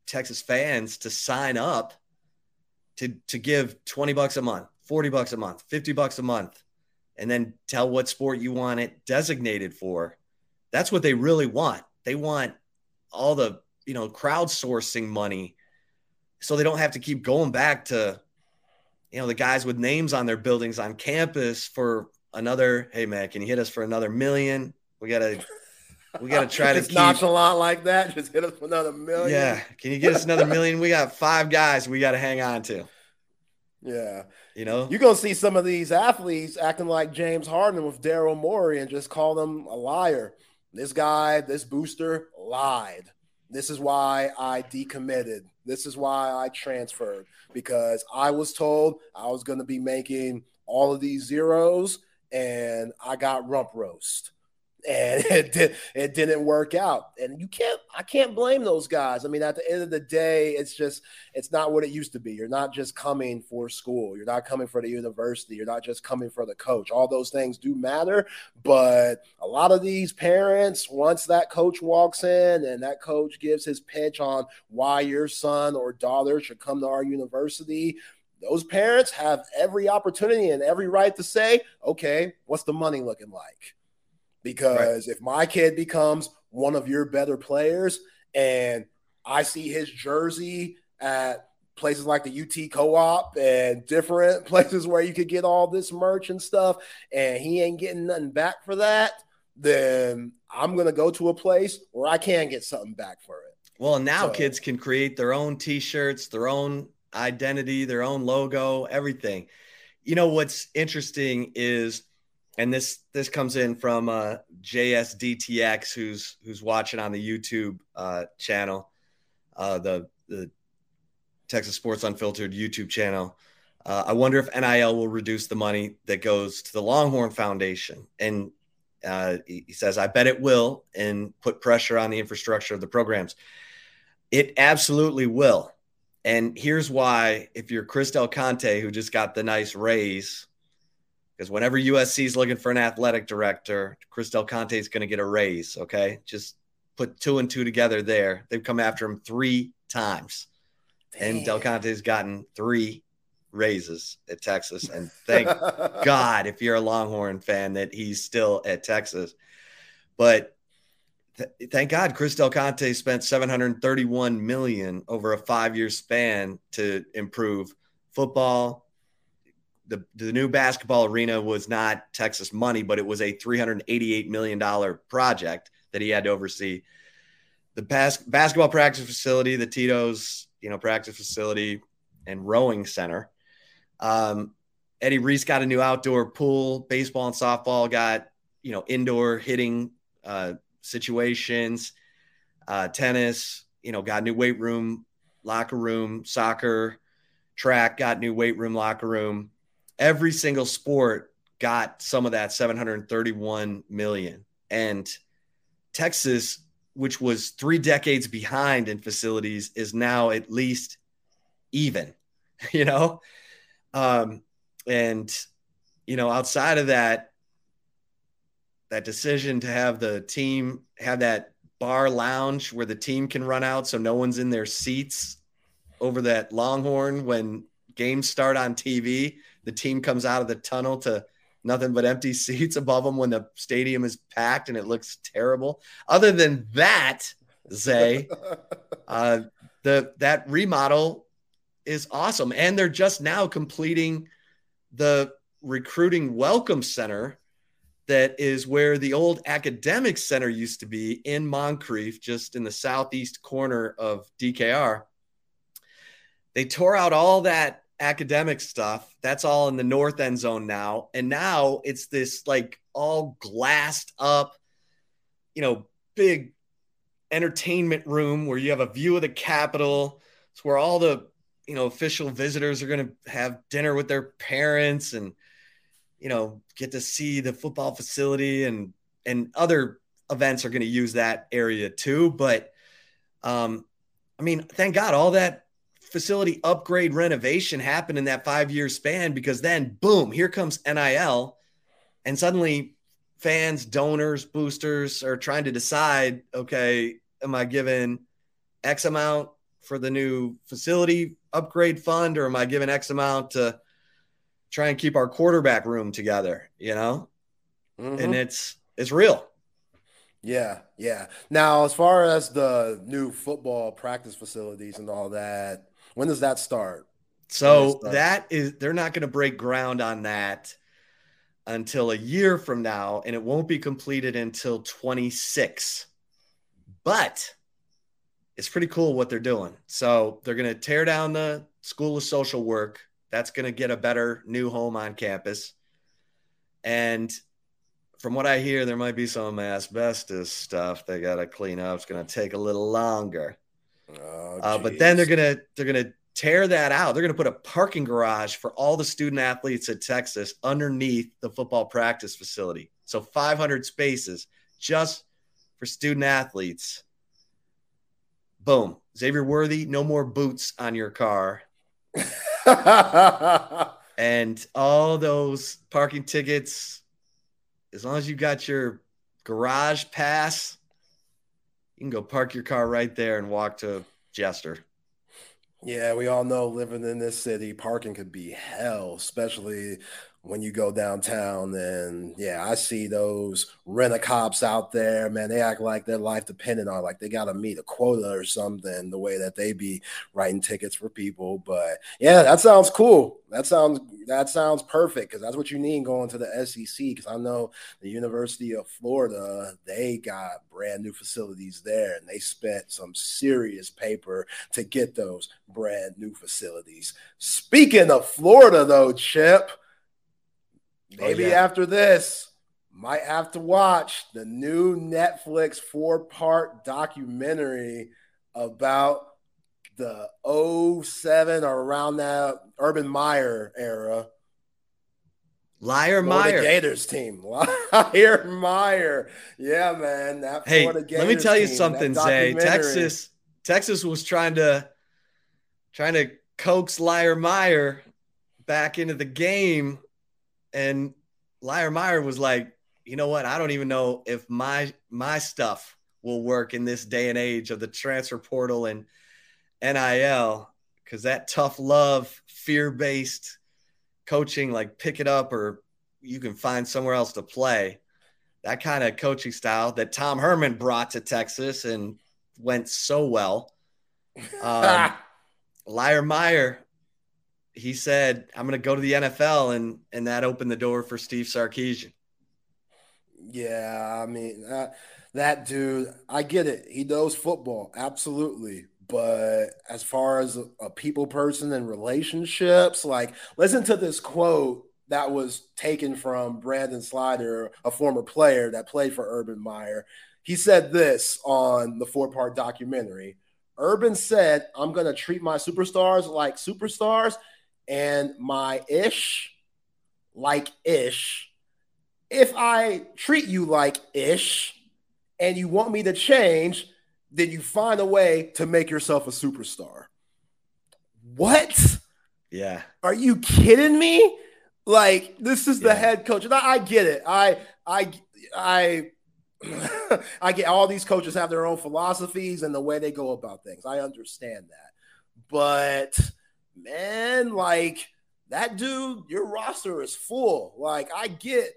Texas fans to sign up to to give 20 bucks a month, 40 bucks a month, 50 bucks a month, and then tell what sport you want it designated for. That's what they really want. They want all the, you know, crowdsourcing money so they don't have to keep going back to you know the guys with names on their buildings on campus for another hey man can you hit us for another million we gotta we gotta try to keep nonchalant like that just hit us for another million. Yeah. Can you get us another million? We got five guys we gotta hang on to. Yeah. You know? You're gonna see some of these athletes acting like james harden with daryl morey and just call them a liar. This guy this booster lied. This is why i decommitted. This is why I transferred. Because I was told I was going to be making all of these zeros and I got rump roast and it did, it didn't work out. And you can't i can't blame those guys. I mean at the end of the day it's just it's not what it used to be. You're not just coming for school. You're not coming for the university. You're not just coming for the coach. All those things do matter. But a lot of these parents once that coach walks in and that coach gives his pitch on why your son or daughter should come to our university those parents have every opportunity and every right to say okay what's the money looking like because right. if my kid becomes one of your better players and I see his jersey at places like the UT co-op and different places where you could get all this merch and stuff and he ain't getting nothing back for that, then I'm going to go to a place where I can get something back for it. Well, now so, kids can create their own t-shirts, their own identity, their own logo, everything. You know what's interesting is and this this comes in from uh, JSDTX, who's who's watching on the YouTube uh, channel, uh, the the Texas Sports Unfiltered YouTube channel. Uh, I wonder if NIL will reduce the money that goes to the Longhorn Foundation, and uh, he says, "I bet it will, and put pressure on the infrastructure of the programs." It absolutely will, and here's why: if you're Chris Del Conte, who just got the nice raise because whenever USC is looking for an athletic director, Chris Del Conte is going to get a raise. Okay, just put two and two together there. They've come after him three times, Damn. and Del Conte's gotten three raises at Texas. And thank God, if you're a Longhorn fan, that he's still at Texas. But th- thank God, Chris Del Conte spent 731 million over a five-year span to improve football, the, the new basketball arena was not Texas money, but it was a $388 million project that he had to oversee. The bas- basketball practice facility, the Tito's, you know, practice facility and rowing center. Um, Eddie Reese got a new outdoor pool. Baseball and softball got, you know, indoor hitting uh, situations. Uh, tennis, you know, got new weight room, locker room. Soccer, track got new weight room, locker room every single sport got some of that 731 million. And Texas, which was three decades behind in facilities, is now at least even, you know? Um, and, you know, outside of that, that decision to have the team have that bar lounge where the team can run out so no one's in their seats over that longhorn when games start on TV the team comes out of the tunnel to nothing but empty seats above them when the stadium is packed and it looks terrible. Other than that, Zay, uh, the that remodel is awesome, and they're just now completing the recruiting welcome center that is where the old academic center used to be in Moncrief, just in the southeast corner of DKR. They tore out all that academic stuff. That's all in the north end zone now. And now it's this like all glassed up, you know, big entertainment room where you have a view of the Capitol. It's where all the, you know, official visitors are going to have dinner with their parents and, you know, get to see the football facility and, and other events are going to use that area too. But, um, I mean, thank God all that facility upgrade renovation happen in that five year span because then, boom, here comes NIL. And suddenly, fans, donors, boosters are trying to decide okay, am I giving X amount for the new facility upgrade fund or am I giving X amount to try and keep our quarterback room together, you know? Mm-hmm. And it's it's real. Yeah, yeah. Now, as far as the new football practice facilities and all that, when does that start? So start? that is they're not going to break ground on that until a year from now, and it won't be completed until 26. But it's pretty cool what they're doing. So they're going to tear down the School of Social Work. That's going to get a better new home on campus. And from what I hear, there might be some asbestos stuff they got to clean up. It's going to take a little longer. Oh, uh, but then they're gonna they're gonna tear that out. They're gonna put a parking garage for all the student athletes at Texas underneath the football practice facility. So 500 spaces just for student athletes. Boom, Xavier Worthy, no more boots on your car. and all those parking tickets as long as you got your garage pass, you can go park your car right there and walk to Jester. Yeah, we all know living in this city, parking could be hell, especially when you go downtown and yeah i see those rent a cops out there man they act like their life depended on like they got to meet a quota or something the way that they be writing tickets for people but yeah that sounds cool. That sounds that sounds perfect because that's what you need going to the sec because i know the university of florida they got brand new facilities there and they spent some serious paper to get those brand new facilities. Speaking of florida though chip Oh, Maybe oh, yeah. after this, might have to watch the new Netflix four part documentary about the 07 or around that Urban Meyer era. Liar Meyer. The Gators team. Liar Meyer. Yeah, man. That hey, let me tell you team, something, Zay. Texas, Texas was trying to trying to coax Liar Meyer back into the game and Liar Meyer was like, you know what? I don't even know if my my stuff will work in this day and age of the transfer portal and NIL because that tough love, fear based coaching, like pick it up or you can find somewhere else to play. That kind of coaching style that Tom Herman brought to Texas and went so well. Um, Liar Meyer he said, "I'm going to go to the NFL," and and that opened the door for Steve Sarkisian. Yeah, I mean that that dude, I get it. He knows football, absolutely. But as far as a, a people person and relationships, like listen to this quote that was taken from Brandon Siler, a former player that played for Urban Meyer. He said this on the four part documentary. Urban said, I'm going to treat my superstars like superstars and my ish like ish. If I treat you like ish and you want me to change, then you find a way to make yourself a superstar. What? Yeah. Are you kidding me? Like this is the head coach. And I, I get it. I I I I get all these coaches have their own philosophies and the way they go about things. I understand that. But man, like that dude, your roster is full. Like I get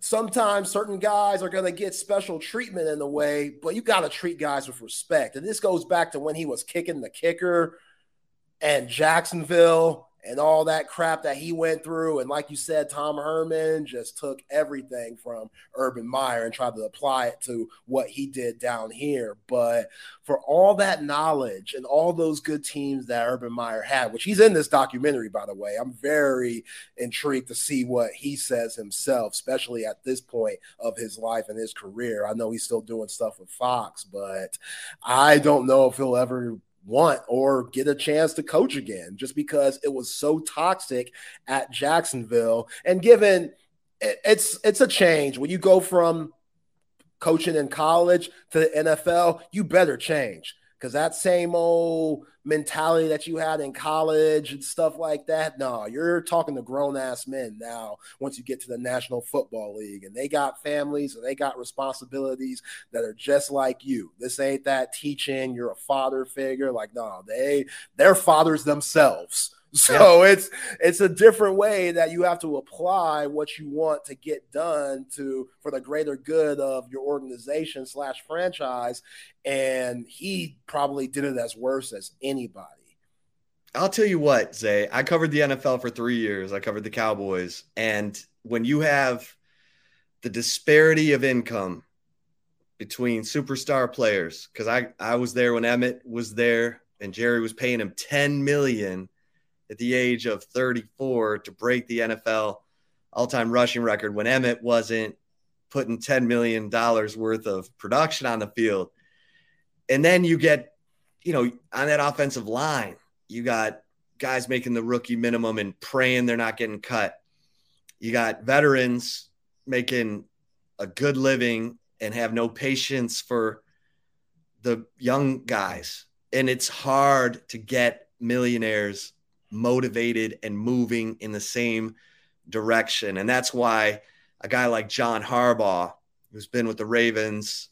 sometimes certain guys are going to get special treatment in a way, but you got to treat guys with respect. And this goes back to when he was kicking the kicker and Jacksonville and all that crap that he went through. And like you said, Tom Herman just took everything from Urban Meyer and tried to apply it to what he did down here. But for all that knowledge and all those good teams that Urban Meyer had, which he's in this documentary, by the way, I'm very intrigued to see what he says himself, especially at this point of his life and his career. I know he's still doing stuff with Fox, but I don't know if he'll ever want or get a chance to coach again just because it was so toxic at Jacksonville. And given it, it's it's a change when you go from coaching in college to the NFL, you better change Because that same old mentality that you had in college and stuff like that, no, you're talking to grown ass men now once you get to the National Football League. And they got families and they got responsibilities that are just like you. This ain't that teaching, you're a father figure. Like, no, they they're fathers themselves. So yeah. it's it's a different way that you have to apply what you want to get done to for the greater good of your organization slash franchise. And he probably did it as worse as anybody. I'll tell you what, Zay. I covered the NFL for three years. I covered the Cowboys, and when you have the disparity of income between superstar players, because I I was there when Emmitt was there, and Jerry was paying him ten million at the age of 34 to break the NFL all time rushing record when Emmitt wasn't putting $10 million worth of production on the field. And then you get, you know, on that offensive line, you got guys making the rookie minimum and praying they're not getting cut. You got veterans making a good living and have no patience for the young guys. And it's hard to get millionaires motivated and moving in the same direction. And that's why a guy like John Harbaugh, who's been with the Ravens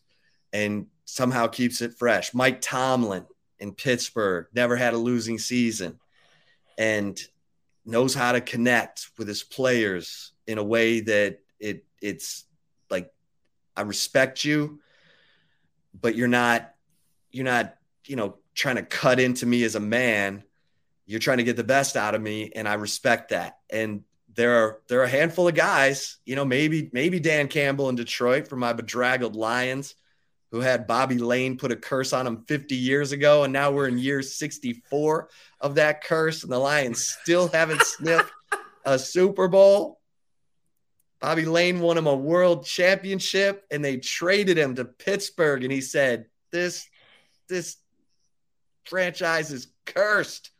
and somehow keeps it fresh, Mike Tomlin in Pittsburgh, never had a losing season and knows how to connect with his players in a way that it it's like I respect you, but you're not you're not, you know, trying to cut into me as a man you're trying to get the best out of me, and I respect that. And there are there are a handful of guys, you know, maybe maybe Dan Campbell in Detroit for my bedraggled Lions, who had Bobby Layne put a curse on him 50 years ago, and now we're in year 64 of that curse, and the Lions still haven't sniffed a Super Bowl. Bobby Layne won him a world championship, and they traded him to Pittsburgh, and he said, "This this franchise is cursed."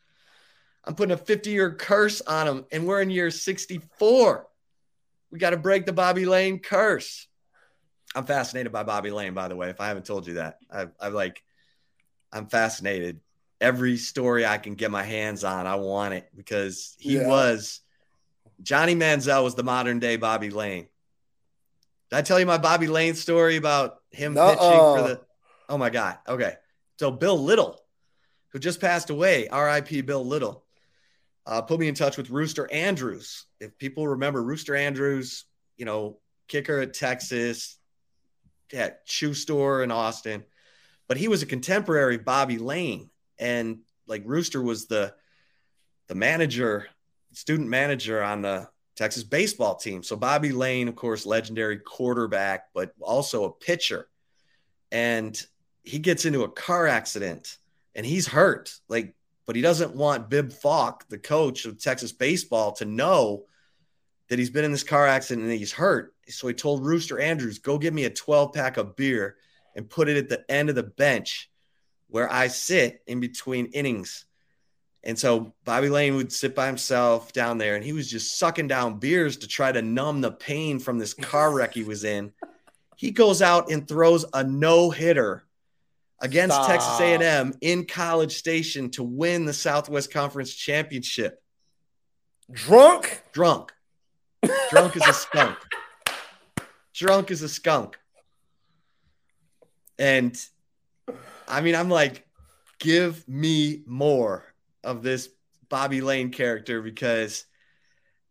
I'm putting a 50 year curse on him, and we're in year 64. We got to break the Bobby Layne curse. I'm fascinated by Bobby Layne, by the way. If I haven't told you that, I, I like, I'm fascinated. Every story I can get my hands on, I want it because he yeah. was Johnny Manziel was the modern day Bobby Layne. Did I tell you my Bobby Layne story about him Nuh-uh. pitching for the? Oh my God. Okay. So Bill Little, who just passed away, R.I.P. Bill Little uh, put me in touch with Rooster Andrews. If people remember Rooster Andrews, you know, kicker at Texas, at shoe store in Austin, but he was a contemporary of Bobby Layne, and like Rooster was the the manager, student manager on the Texas baseball team. So Bobby Layne, of course, legendary quarterback, but also a pitcher, and he gets into a car accident and he's hurt. Like but he doesn't want Bib Falk, the coach of Texas baseball, to know that he's been in this car accident and he's hurt. So he told Rooster Andrews, go get me a 12 pack of beer and put it at the end of the bench where I sit in between innings. And so Bobby Layne would sit by himself down there and he was just sucking down beers to try to numb the pain from this car wreck he was in. He goes out and throws a no hitter against Stop. Texas A&M in College Station to win the Southwest Conference Championship. Drunk? Drunk. Drunk as a skunk. Drunk as a skunk. And I mean, I'm like, give me more of this Bobby Layne character because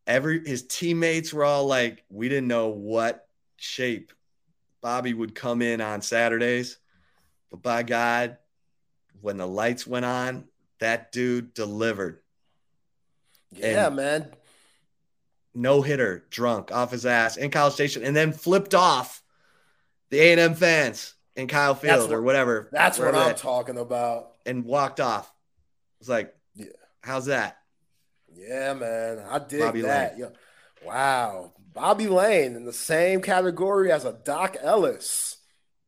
every his teammates were all like, we didn't know what shape Bobby would come in on Saturdays but by God, when the lights went on, that dude delivered. Yeah, and man. No hitter, drunk off his ass in College Station, and then flipped off the A and M fans in Kyle Field what, or whatever. That's what I'm talking about. And walked off. It's like, yeah, how's that? Yeah, man, I did Bobby that. Yeah. Wow, Bobby Layne in the same category as a Dock Ellis.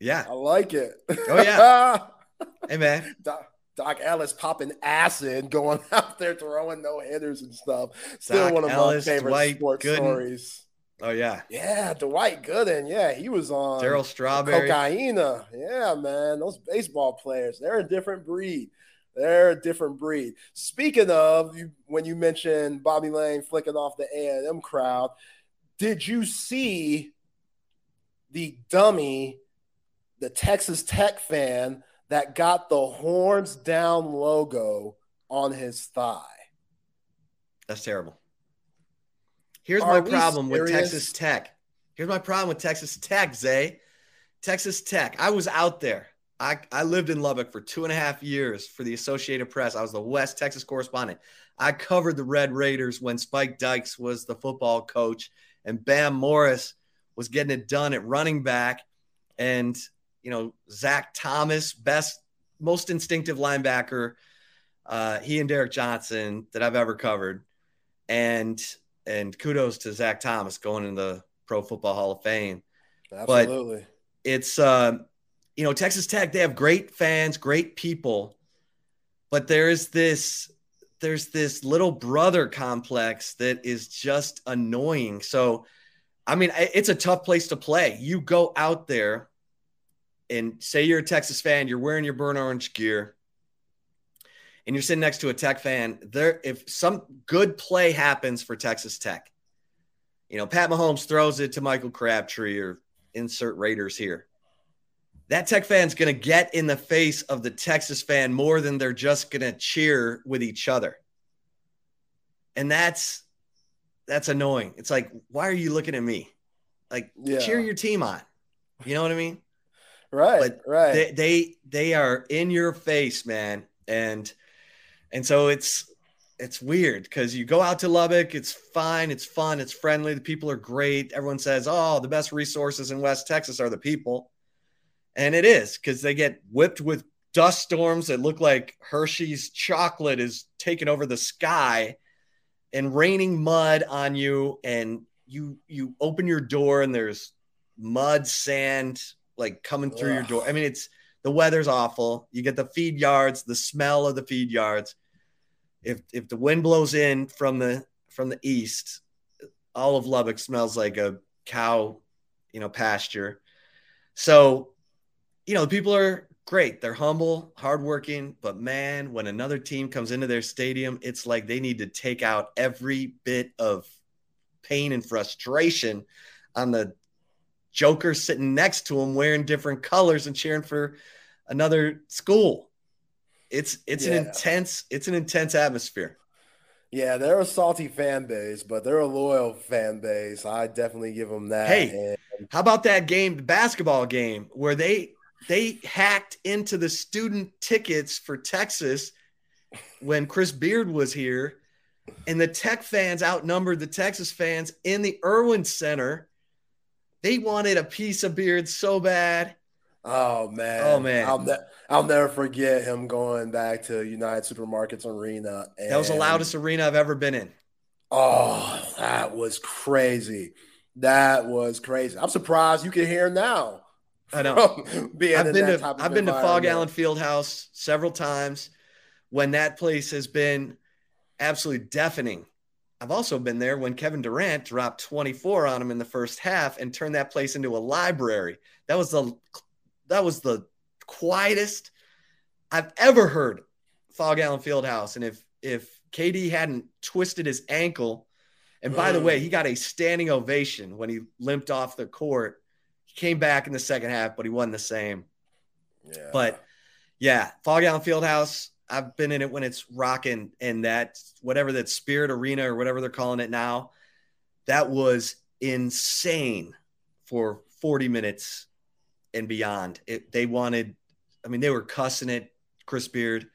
Yeah. I like it. Oh, yeah. hey, man. Doc, Doc, Ellis popping acid, going out there throwing no hitters and stuff. Still Doc one of Ellis, my favorite Dwight sports Gooden. stories. Oh yeah, yeah, Dwight Gooden. Yeah, he was on Darryl Strawberry. Cocaina. Yeah, man, those baseball players, they're a different breed. They're a different breed. Speaking of, you, when you mentioned Bobby Layne flicking off the A&M crowd, did you see the dummy, the Texas Tech fan that got the horns down logo on his thigh? That's terrible. Here's Are my problem serious? with Texas Tech. Here's my problem with Texas Tech, Zay. Texas Tech. I was out there. I, I lived in Lubbock for two and a half years for the Associated Press. I was the West Texas correspondent. I covered the Red Raiders when Spike Dykes was the football coach and Bam Morris was getting it done at running back. And, you know, Zach Thomas, best, most instinctive linebacker, uh, he and Derrick Johnson that I've ever covered. And and kudos to Zach Thomas going in the Pro Football Hall of Fame. Absolutely. But it's uh, you know, Texas Tech, they have great fans, great people, but there is this there's this little brother complex that is just annoying. So, I mean, it's a tough place to play. You go out there and say you're a Texas fan, you're wearing your burnt orange gear, and you're sitting next to a Tech fan, there if some good play happens for Texas Tech, you know, Pat Mahomes throws it to Michael Crabtree or insert Raiders here. That Tech fan's going to get in the face of the Texas fan more than they're just going to cheer with each other. And that's that's annoying. It's like, why are you looking at me? Like, yeah. cheer your team on. You know what I mean? Right. But right. They, they they are in your face, man. And and so it's it's weird because you go out to Lubbock, it's fine, it's fun, it's friendly, the people are great. Everyone says, "Oh, the best resources in West Texas are the people," and it is because they get whipped with dust storms that look like Hershey's chocolate is taking over the sky, and raining mud on you, and you you open your door and there's mud, sand like coming through Ugh. your door. I mean, it's the weather's awful. You get the feed yards, the smell of the feed yards if if the wind blows in from the from the east, all of Lubbock smells like a cow, you know, pasture. So, you know, people are great. They're humble, hardworking, but man, when another team comes into their stadium, it's like they need to take out every bit of pain and frustration on the joker sitting next to him wearing different colors and cheering for another school. It's it's yeah. an intense it's an intense atmosphere. Yeah, they're a salty fan base, but they're a loyal fan base. I definitely give them that. Hey, and- how about that game, the basketball game, where they they hacked into the student tickets for Texas when Chris Beard was here, and the Tech fans outnumbered the Texas fans in the Erwin Center. They wanted a piece of Beard so bad. Oh man! Oh man! I'll, ne- I'll never forget him going back to United Supermarkets Arena. And, that was the loudest arena I've ever been in. Oh, that was crazy! That was crazy. I'm surprised you can hear now. I know. Being I've been to I've been to Phog Allen Fieldhouse several times. When that place has been absolutely deafening. I've also been there when Kevin Durant dropped 24 on him in the first half and turned that place into a library. That was the that was the quietest I've ever heard Phog Allen Fieldhouse. And if if KD hadn't twisted his ankle, and by the mm. way, he got a standing ovation when he limped off the court. He came back in the second half, but he wasn't the same. Yeah. But yeah, Phog Allen Fieldhouse. I've been in it when it's rocking, and that whatever that Spirit Arena or whatever they're calling it now, that was insane for 40 minutes and beyond. It, they wanted, I mean, they were cussing it, Chris Beard.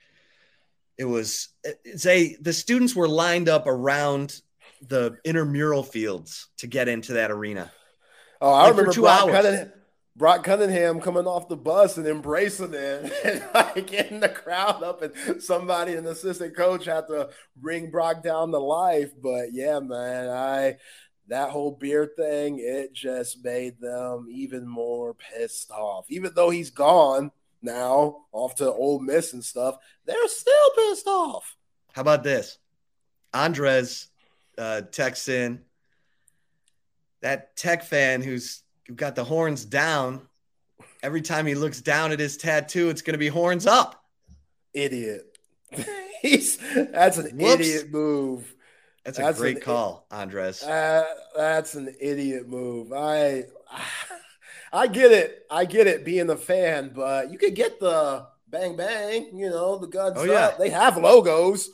It was say the students were lined up around the intramural fields to get into that arena. Oh, I like remember two. Cunningham, Brock Cunningham coming off the bus and embracing it and like getting the crowd up, and somebody, an assistant coach, had to bring Brock down to life. But yeah, man, I that whole beer thing, it just made them even more pissed off. Even though he's gone now, off to Ole Miss and stuff, they're still pissed off. How about this? Andres uh, texts in. that tech fan who's who got the horns down. Every time he looks down at his tattoo, it's going to be horns up. Idiot. He's that's an Whoops. idiot move. That's a that's great call, Andres. Uh, that's an idiot move. I I get it. I get it being a fan, but you could get the bang bang, you know, the guns oh, yeah. They have logos.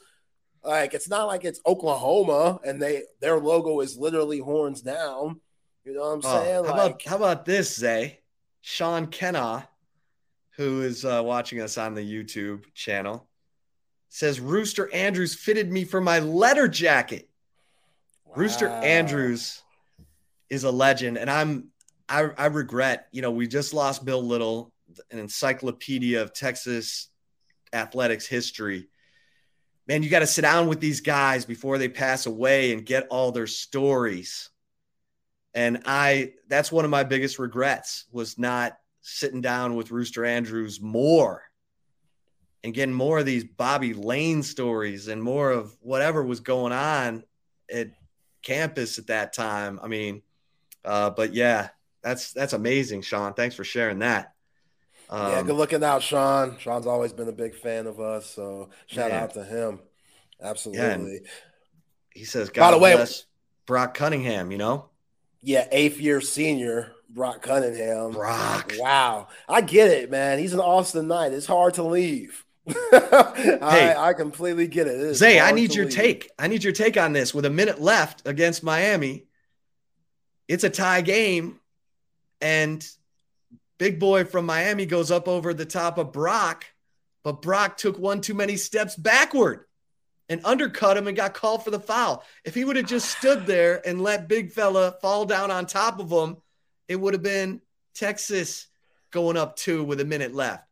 Like it's not like it's Oklahoma and they their logo is literally horns down. You know what I'm oh, saying? How like, about how about this, Zay? Sean Kenna, who is uh, watching us on the YouTube channel, says Rooster Andrews fitted me for my letter jacket. Wow. Rooster Andrews is a legend, and I'm I, I regret, you know, we just lost Bill Little, an encyclopedia of Texas athletics history. Man, you got to sit down with these guys before they pass away and get all their stories. And I that's one of my biggest regrets was not sitting down with Rooster Andrews more and getting more of these Bobby Layne stories and more of whatever was going on at campus at that time. I mean, uh, but yeah, that's that's amazing, Sean. Thanks for sharing that. Um, yeah, good looking out, Sean. Sean's always been a big fan of us, so shout man. out to him. Absolutely. Yeah, he says, God By the way, Brock Cunningham. You know. Yeah, eighth year senior Brock Cunningham. Brock. Wow, I get it, man. He's an Austin Knight. It's hard to leave. hey, I, I, completely get it. Zay, I need your leave. take. I need your take on this. With a minute left against Miami, it's a tie game and big boy from Miami goes up over the top of Brock, but Brock took one too many steps backward and undercut him and got called for the foul. If he would have just stood there and let big fella fall down on top of him, it would have been Texas going up two with a minute left.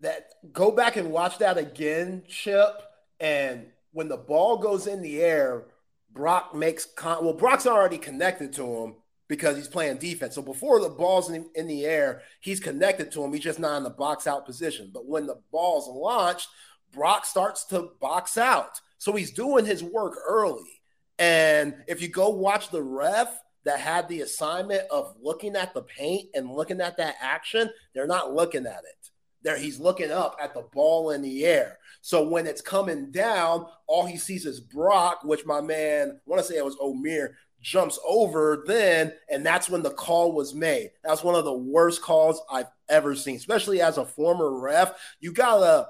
That go back and watch that again, Chip. And when the ball goes in the air, Brock makes con- well, Brock's already connected to him, because he's playing defense. So before the ball's in, in the air, he's connected to him. He's just not in the box out position. But when the ball's launched, Brock starts to box out. So he's doing his work early. And if you go watch the ref that had the assignment of looking at the paint and looking at that action, they're not looking at it. There, he's looking up at the ball in the air. So when it's coming down, all he sees is Brock, which my man, I want to say it was Omier, jumps over then, and that's when the call was made. That's one of the worst calls I've ever seen, especially as a former ref. You gotta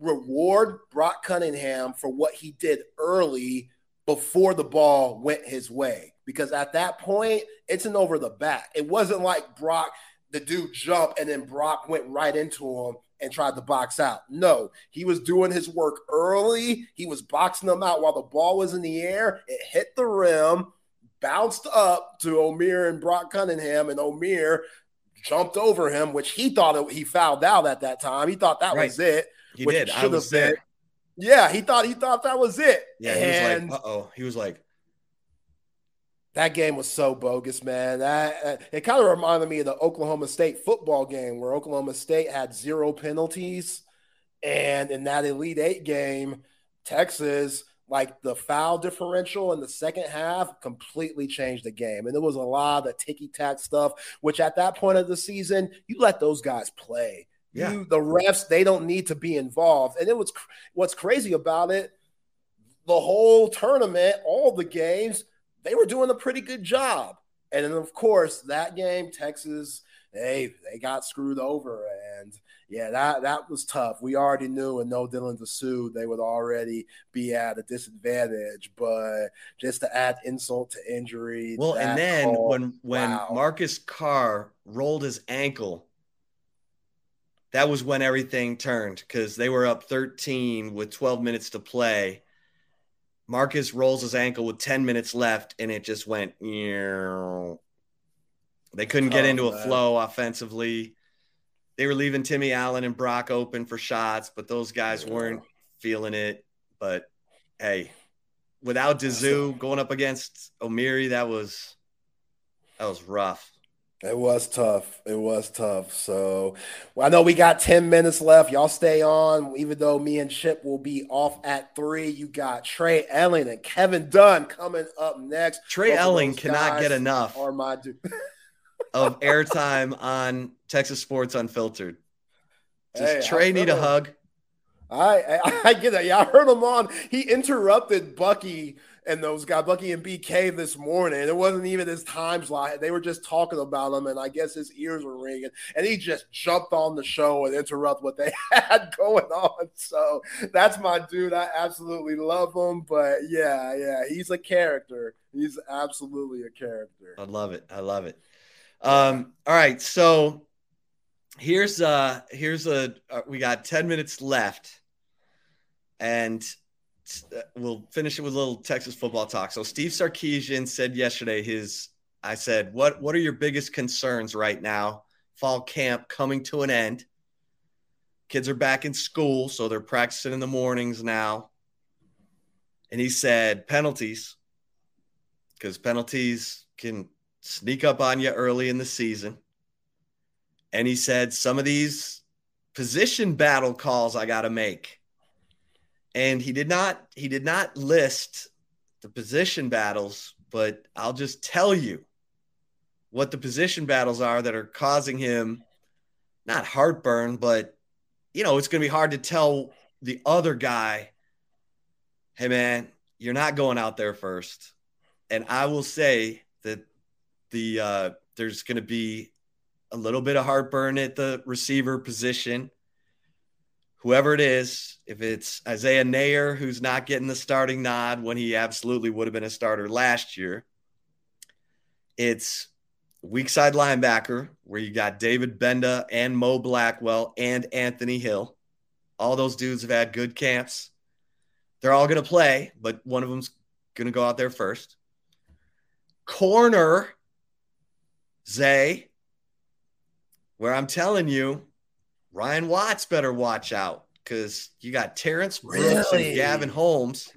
reward Brock Cunningham for what he did early before the ball went his way. Because at that point, it's an over the back. It wasn't like Brock, the dude jumped and then Brock went right into him and tried to box out. No, he was doing his work early. He was boxing them out while the ball was in the air. It hit the rim bounced up to Omier and Brock Cunningham, and Omier jumped over him, which he thought it, he fouled out at that time. He thought that right. was it. He did. I was been. there. Yeah, he thought he thought that was it. Yeah, and he was like, "Uh oh." He was like, "That game was so bogus, man." That uh, it kind of reminded me of the Oklahoma State football game where Oklahoma State had zero penalties, and in that Elite Eight game, Texas like the foul differential in the second half completely changed the game. And there was a lot of the ticky tack stuff, which at that point of the season, you let those guys play. Yeah. You, the refs, they don't need to be involved. And it was what's crazy about it, the whole tournament, all the games, they were doing a pretty good job. And then, of course, that game, Texas, they they got screwed over. And yeah, that that was tough. We already knew, and no Dylan Disu, they would already be at a disadvantage. But just to add insult to injury. Well, and then call, when when wow. Marcus Carr rolled his ankle, that was when everything turned because they were up 13 with 12 minutes to play. Marcus rolls his ankle with 10 minutes left, and it just went. Yeah. They couldn't get oh, into a flow offensively they were leaving Timmy Allen and Brock open for shots, but those guys weren't feeling it. But hey, without Disu going up against Omier, that was that was rough. It was tough. It was tough. So well, I know we got 10 minutes left. Y'all stay on, even though me and Chip will be off at three. You got Trey Elling and Kevin Dunn coming up next. Trey Both Elling cannot get enough or my dude. of airtime on Texas Sports Unfiltered. Does hey, Trey need a hug? I, I, I get that. Yeah, I heard him on. He interrupted Bucky and those guys, Bucky and BK, this morning. It wasn't even his time slot. They were just talking about him, and I guess his ears were ringing. And he just jumped on the show and interrupt what they had going on. So that's my dude. I absolutely love him. But yeah, yeah, he's a character. He's absolutely a character. I love it. I love it. Um, all right, so here's uh here's a uh, we got 10 minutes left and we'll finish it with a little Texas football talk. So Steve Sarkisian said yesterday his I said, "What what are your biggest concerns right now? Fall camp coming to an end. Kids are back in school, so they're practicing in the mornings now." And he said, "Penalties because penalties can sneak up on you early in the season." And he said, "Some of these position battle calls I got to make." And he did not he did not list the position battles but i'll just tell you what the position battles are that are causing him not heartburn but you know it's going to be hard to tell the other guy hey man you're not going out there first. And i will say that the uh, there's going to be a little bit of heartburn at the receiver position whoever it is, if it's Isaiah Neyor, who's not getting the starting nod when he absolutely would have been a starter last year, it's weak side linebacker where you got David Gbenda and Mo Blackwell and Anthony Hill. All those dudes have had good camps. They're all going to play, but one of them's going to go out there first. Corner, Zay, where I'm telling you, Ryan Watts better watch out because you got Terrence Brooks really? and Gavin Holmes,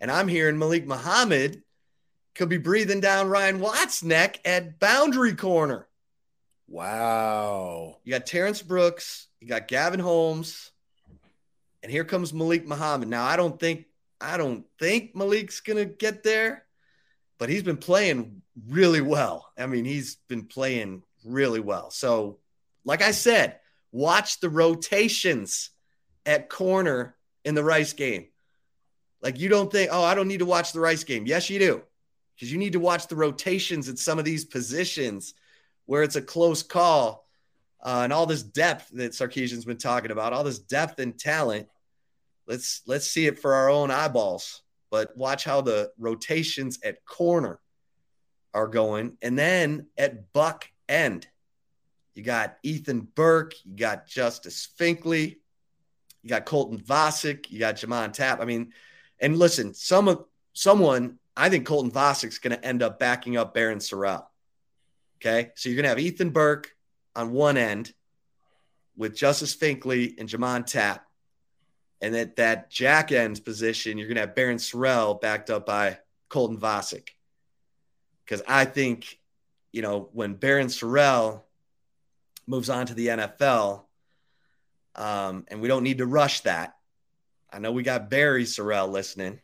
and I'm hearing Malik Muhammad could be breathing down Ryan Watts' neck at boundary corner. Wow. You got Terrence Brooks, you got Gavin Holmes, and here comes Malik Muhammad. Now I don't think I don't think Malik's gonna get there, but he's been playing really well. I mean, he's been playing really well. So, like I said, watch the rotations at corner in the Rice game. Like you don't think, oh, I don't need to watch the Rice game. Yes, you do. Because you need to watch the rotations at some of these positions where it's a close call uh, and all this depth that Sarkisian's been talking about, all this depth and talent. Let's let's see it for our own eyeballs. But watch how the rotations at corner are going. And then at buck end, you got Ethan Burke. You got Justice Finkley. You got Colton Vasek. You got J'Mond Tapp. I mean, and listen, some of someone, I think Colton Vasek's going to end up backing up Barryn Sorrell. Okay. So you're going to have Ethan Burke on one end with Justice Finkley and J'Mond Tapp. And at that jack end position, you're going to have Barryn Sorrell backed up by Colton Vasek. Because I think, you know, when Barryn Sorrell moves on to the NFL. Um, and we don't need to rush that. I know we got Barry Sorrell listening.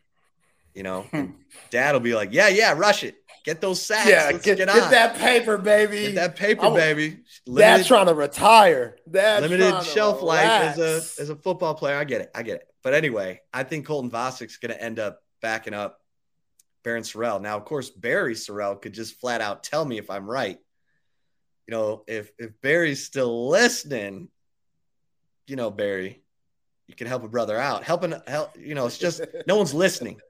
You know, dad will be like, Yeah, yeah, rush it. Get those sacks. Yeah, Let's get, get, get that paper, baby. Get that paper, I'm, baby. Limited, Dad's trying to retire. Dad's limited shelf life as a as a football player. I get it. I get it. But anyway, I think Colton Vasek's going to end up backing up Barryn Sorrell. Now, of course, Barry Sorrell could just flat out tell me if I'm right you know, if if Barry's still listening, you know, Barry, you can help a brother out. Helping help, you know, it's just no one's listening.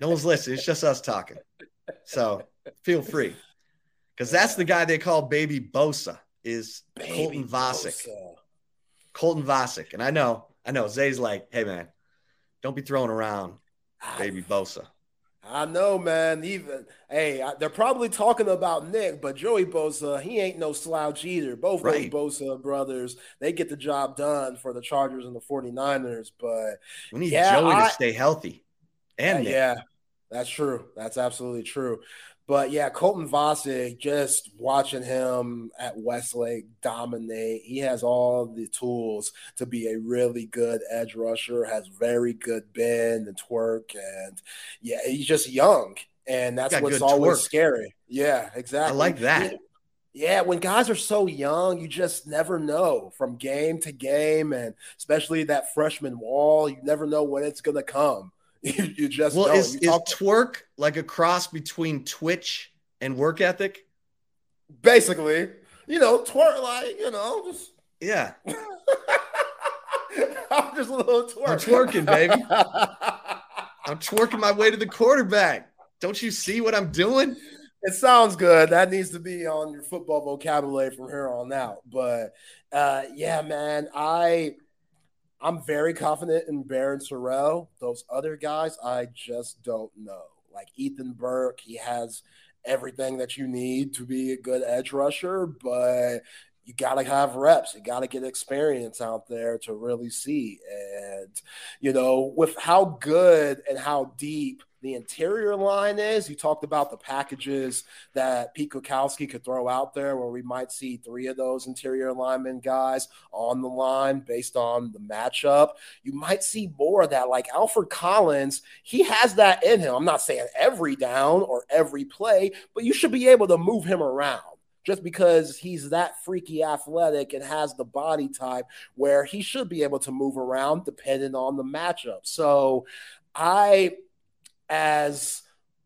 No one's listening. It's just us talking. So feel free. Because that's the guy they call Baby Bosa, is Baby Colton Vasek. Bosa. Colton Vasek. And I know, I know Zay's like, hey man, don't be throwing around ah. Baby Bosa. I know, man. Even hey, they're probably talking about Nick, but Joey Bosa, he ain't no slouch either. Both right. those Bosa brothers, they get the job done for the Chargers and the 49ers. But we need yeah, Joey I, to stay healthy. And yeah, yeah, that's true. That's absolutely true. But yeah, Colton Vasek, just watching him at Westlake dominate, he has all the tools to be a really good edge rusher, has very good bend and twerk. And yeah, he's just young. And that's what's always twerk. scary. Yeah, exactly. I like that. Yeah, when guys are so young, you just never know from game to game, and especially that freshman wall, you never know when it's going to come. you, just well, is, is twerk like a cross between Twitch and work ethic? Basically, you know, twerk like you know, just yeah. I'm just a little twerk. I'm twerking, baby. I'm twerking my way to the quarterback. Don't you see what I'm doing? It sounds good. That needs to be on your football vocabulary from here on out. But uh, yeah, man, I I'm very confident in Barryn Sorrell. Those other guys, I just don't know. Like Ethan Burke, he has everything that you need to be a good edge rusher, but you got to have reps. You got to get experience out there to really see. And, you know, with how good and how deep the interior line is. You talked about the packages that Pete Kwiatkowski could throw out there, where we might see three of those interior lineman guys on the line based on the matchup. You might see more of that. Like Alfred Collins, he has that in him. I'm not saying every down or every play, but you should be able to move him around just because he's that freaky athletic and has the body type where he should be able to move around depending on the matchup. So I as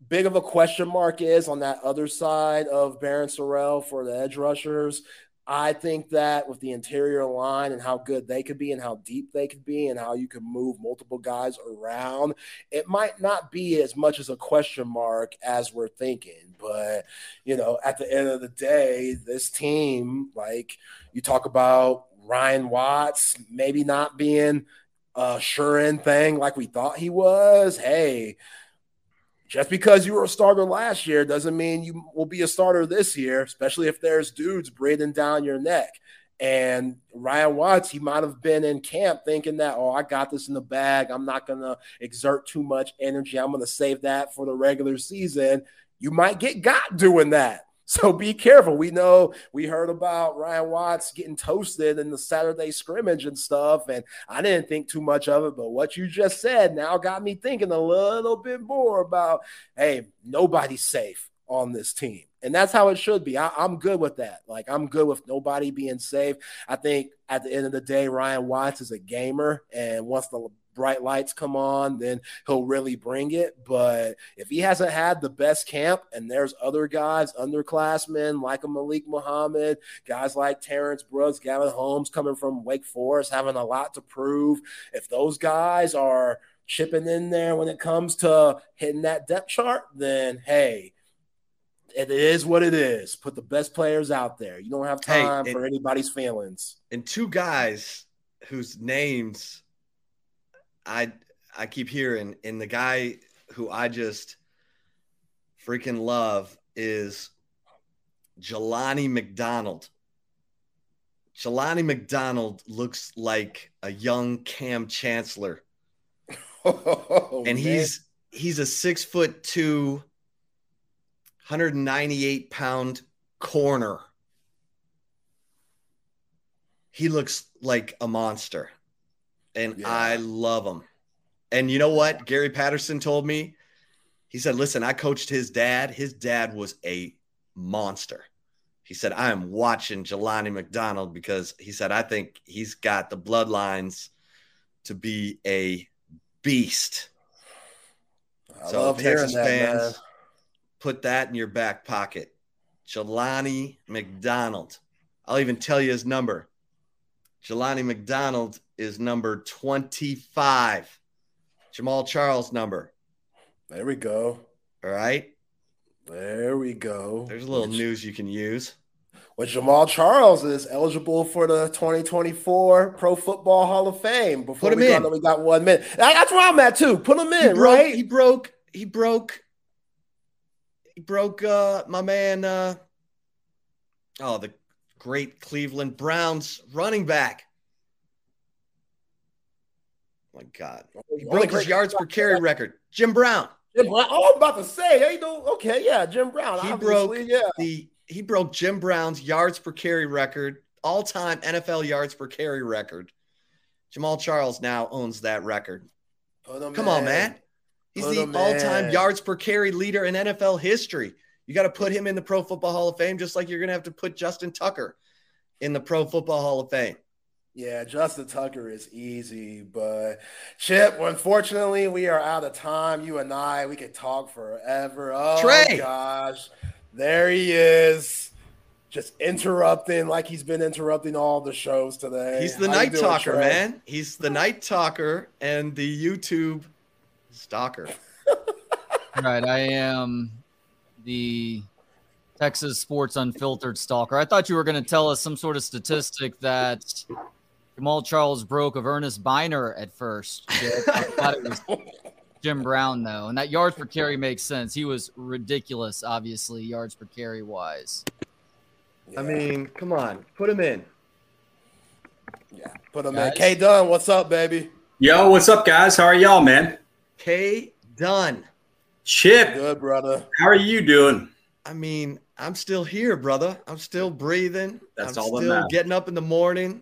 big of a question mark is on that other side of Barryn Sorrell for the edge rushers. I think that with the interior line and how good they could be and how deep they could be and how you can move multiple guys around, it might not be as much as a question mark as we're thinking. But, you know, at the end of the day, this team, like you talk about Ryan Watts maybe not being a sure in thing like we thought he was. Hey, just because you were a starter last year doesn't mean you will be a starter this year, especially if there's dudes breathing down your neck. And Ryan Watts, he might have been in camp thinking that, oh, I got this in the bag. I'm not going to exert too much energy. I'm going to save that for the regular season. You might get got doing that. So be careful. We know we heard about Ryan Watts getting toasted in the Saturday scrimmage and stuff, and I didn't think too much of it. But what you just said now got me thinking a little bit more about hey, nobody's safe on this team. And that's how it should be. I, am good with that. Like, I'm good with nobody being safe. I think at the end of the day, Ryan Watts is a gamer. And once the bright lights come on, then he'll really bring it. But if he hasn't had the best camp and there's other guys, underclassmen like a Malik Muhammad, guys like Terrence Brooks, Gavin Holmes coming from Wake Forest, having a lot to prove. If those guys are chipping in there when it comes to hitting that depth chart, then hey, it is what it is. Put the best players out there. You don't have time hey, and, for anybody's feelings. And two guys whose names I I keep hearing, and the guy who I just freaking love is Jelani McDonald. Jelani McDonald looks like a young Kam Chancellor. Oh, and he's he's a six foot two, 198 pound corner. He looks like a monster and yeah. I love him. And you know what? Gary Patterson told me. He said, "Listen, I coached his dad. His dad was a monster." He said, "I am watching Jelani McDonald because he said I think he's got the bloodlines to be a beast." I so love Texas that, fans, man. put that in your back pocket. Jelani McDonald. I'll even tell you his number. Jelani McDonald is number 25. Jamaal Charles number. There we go. All right. There we go. There's a little Which, news you can use. Well, Jamaal Charles is eligible for the 2024 Pro Football Hall of Fame. Before Put we in. Got, we got one minute. That's where I'm at too. Put him in, he broke, right? He broke. He broke. He broke. Uh, my man. Uh, oh, the great Cleveland Browns running back my God. Oh, he oh, broke his yards per carry record. Jim Brown. Jim Brown. Oh, I'm about to say, you know, okay, yeah, Jim Brown. He broke yeah. the he broke Jim Brown's yards per carry record, all-time NFL yards per carry record. Jamaal Charles now owns that record. Oh, him Come on, man. He's Put the all-time in. yards per carry leader in NFL history. You got to put him in the Pro Football Hall of Fame, just like you're going to have to put Justin Tucker in the Pro Football Hall of Fame. Yeah, Justin Tucker is easy, but Chip, unfortunately, we are out of time. You and I, we could talk forever. Oh Trey. gosh, there he is, just interrupting like he's been interrupting all the shows today. He's the How night doing, talker, Trey? man. He's the night talker and the YouTube stalker. Right. I am the Texas Sports Unfiltered stalker. I thought you were going to tell us some sort of statistic that Jamaal Charles broke of Earnest Byner at first. I thought it was Jim Brown, though. And that yards per carry makes sense. He was ridiculous, obviously, yards per carry wise. Yeah, I mean, come on, put him in. yeah, put him Guys. in. K Dunn, what's up, baby? Yo, what's up, guys? How are y'all, man? K Dunn. Chip, Good, brother. how are you doing? I mean, I'm still here, brother. I'm still breathing. That's I'm all that still matters. getting up in the morning,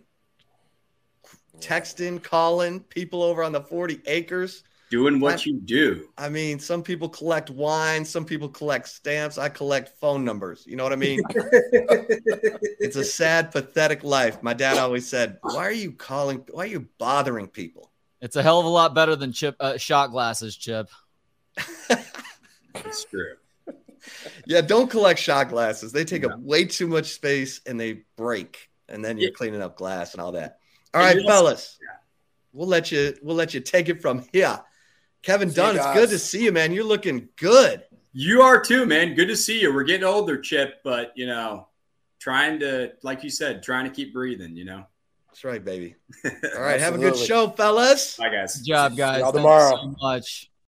texting, calling people over on the 40 acres. Doing what I'm- you do. I mean, some people collect wine, some people collect stamps. I collect phone numbers. You know what I mean? it's a sad, pathetic life. My dad always said, "Why are you calling? Why are you bothering people?" It's a hell of a lot better than chip uh, shot glasses, Chip. It's true. Yeah, don't collect shot glasses. They take No. up way too much space and they break. And then you're Yeah. cleaning up glass and all that. All And right, you also- fellas. We'll let you we'll let you take it from here. Kevin See Dunn, it's good to see you, man. You're looking good. You are too, man. Good to see you. We're getting older, Chip, but you know, trying to, like you said, trying to keep breathing. You know. That's right, baby. All right, have a good show, fellas. Bye, guys. Good job, guys. y'all Thank you tomorrow. so much.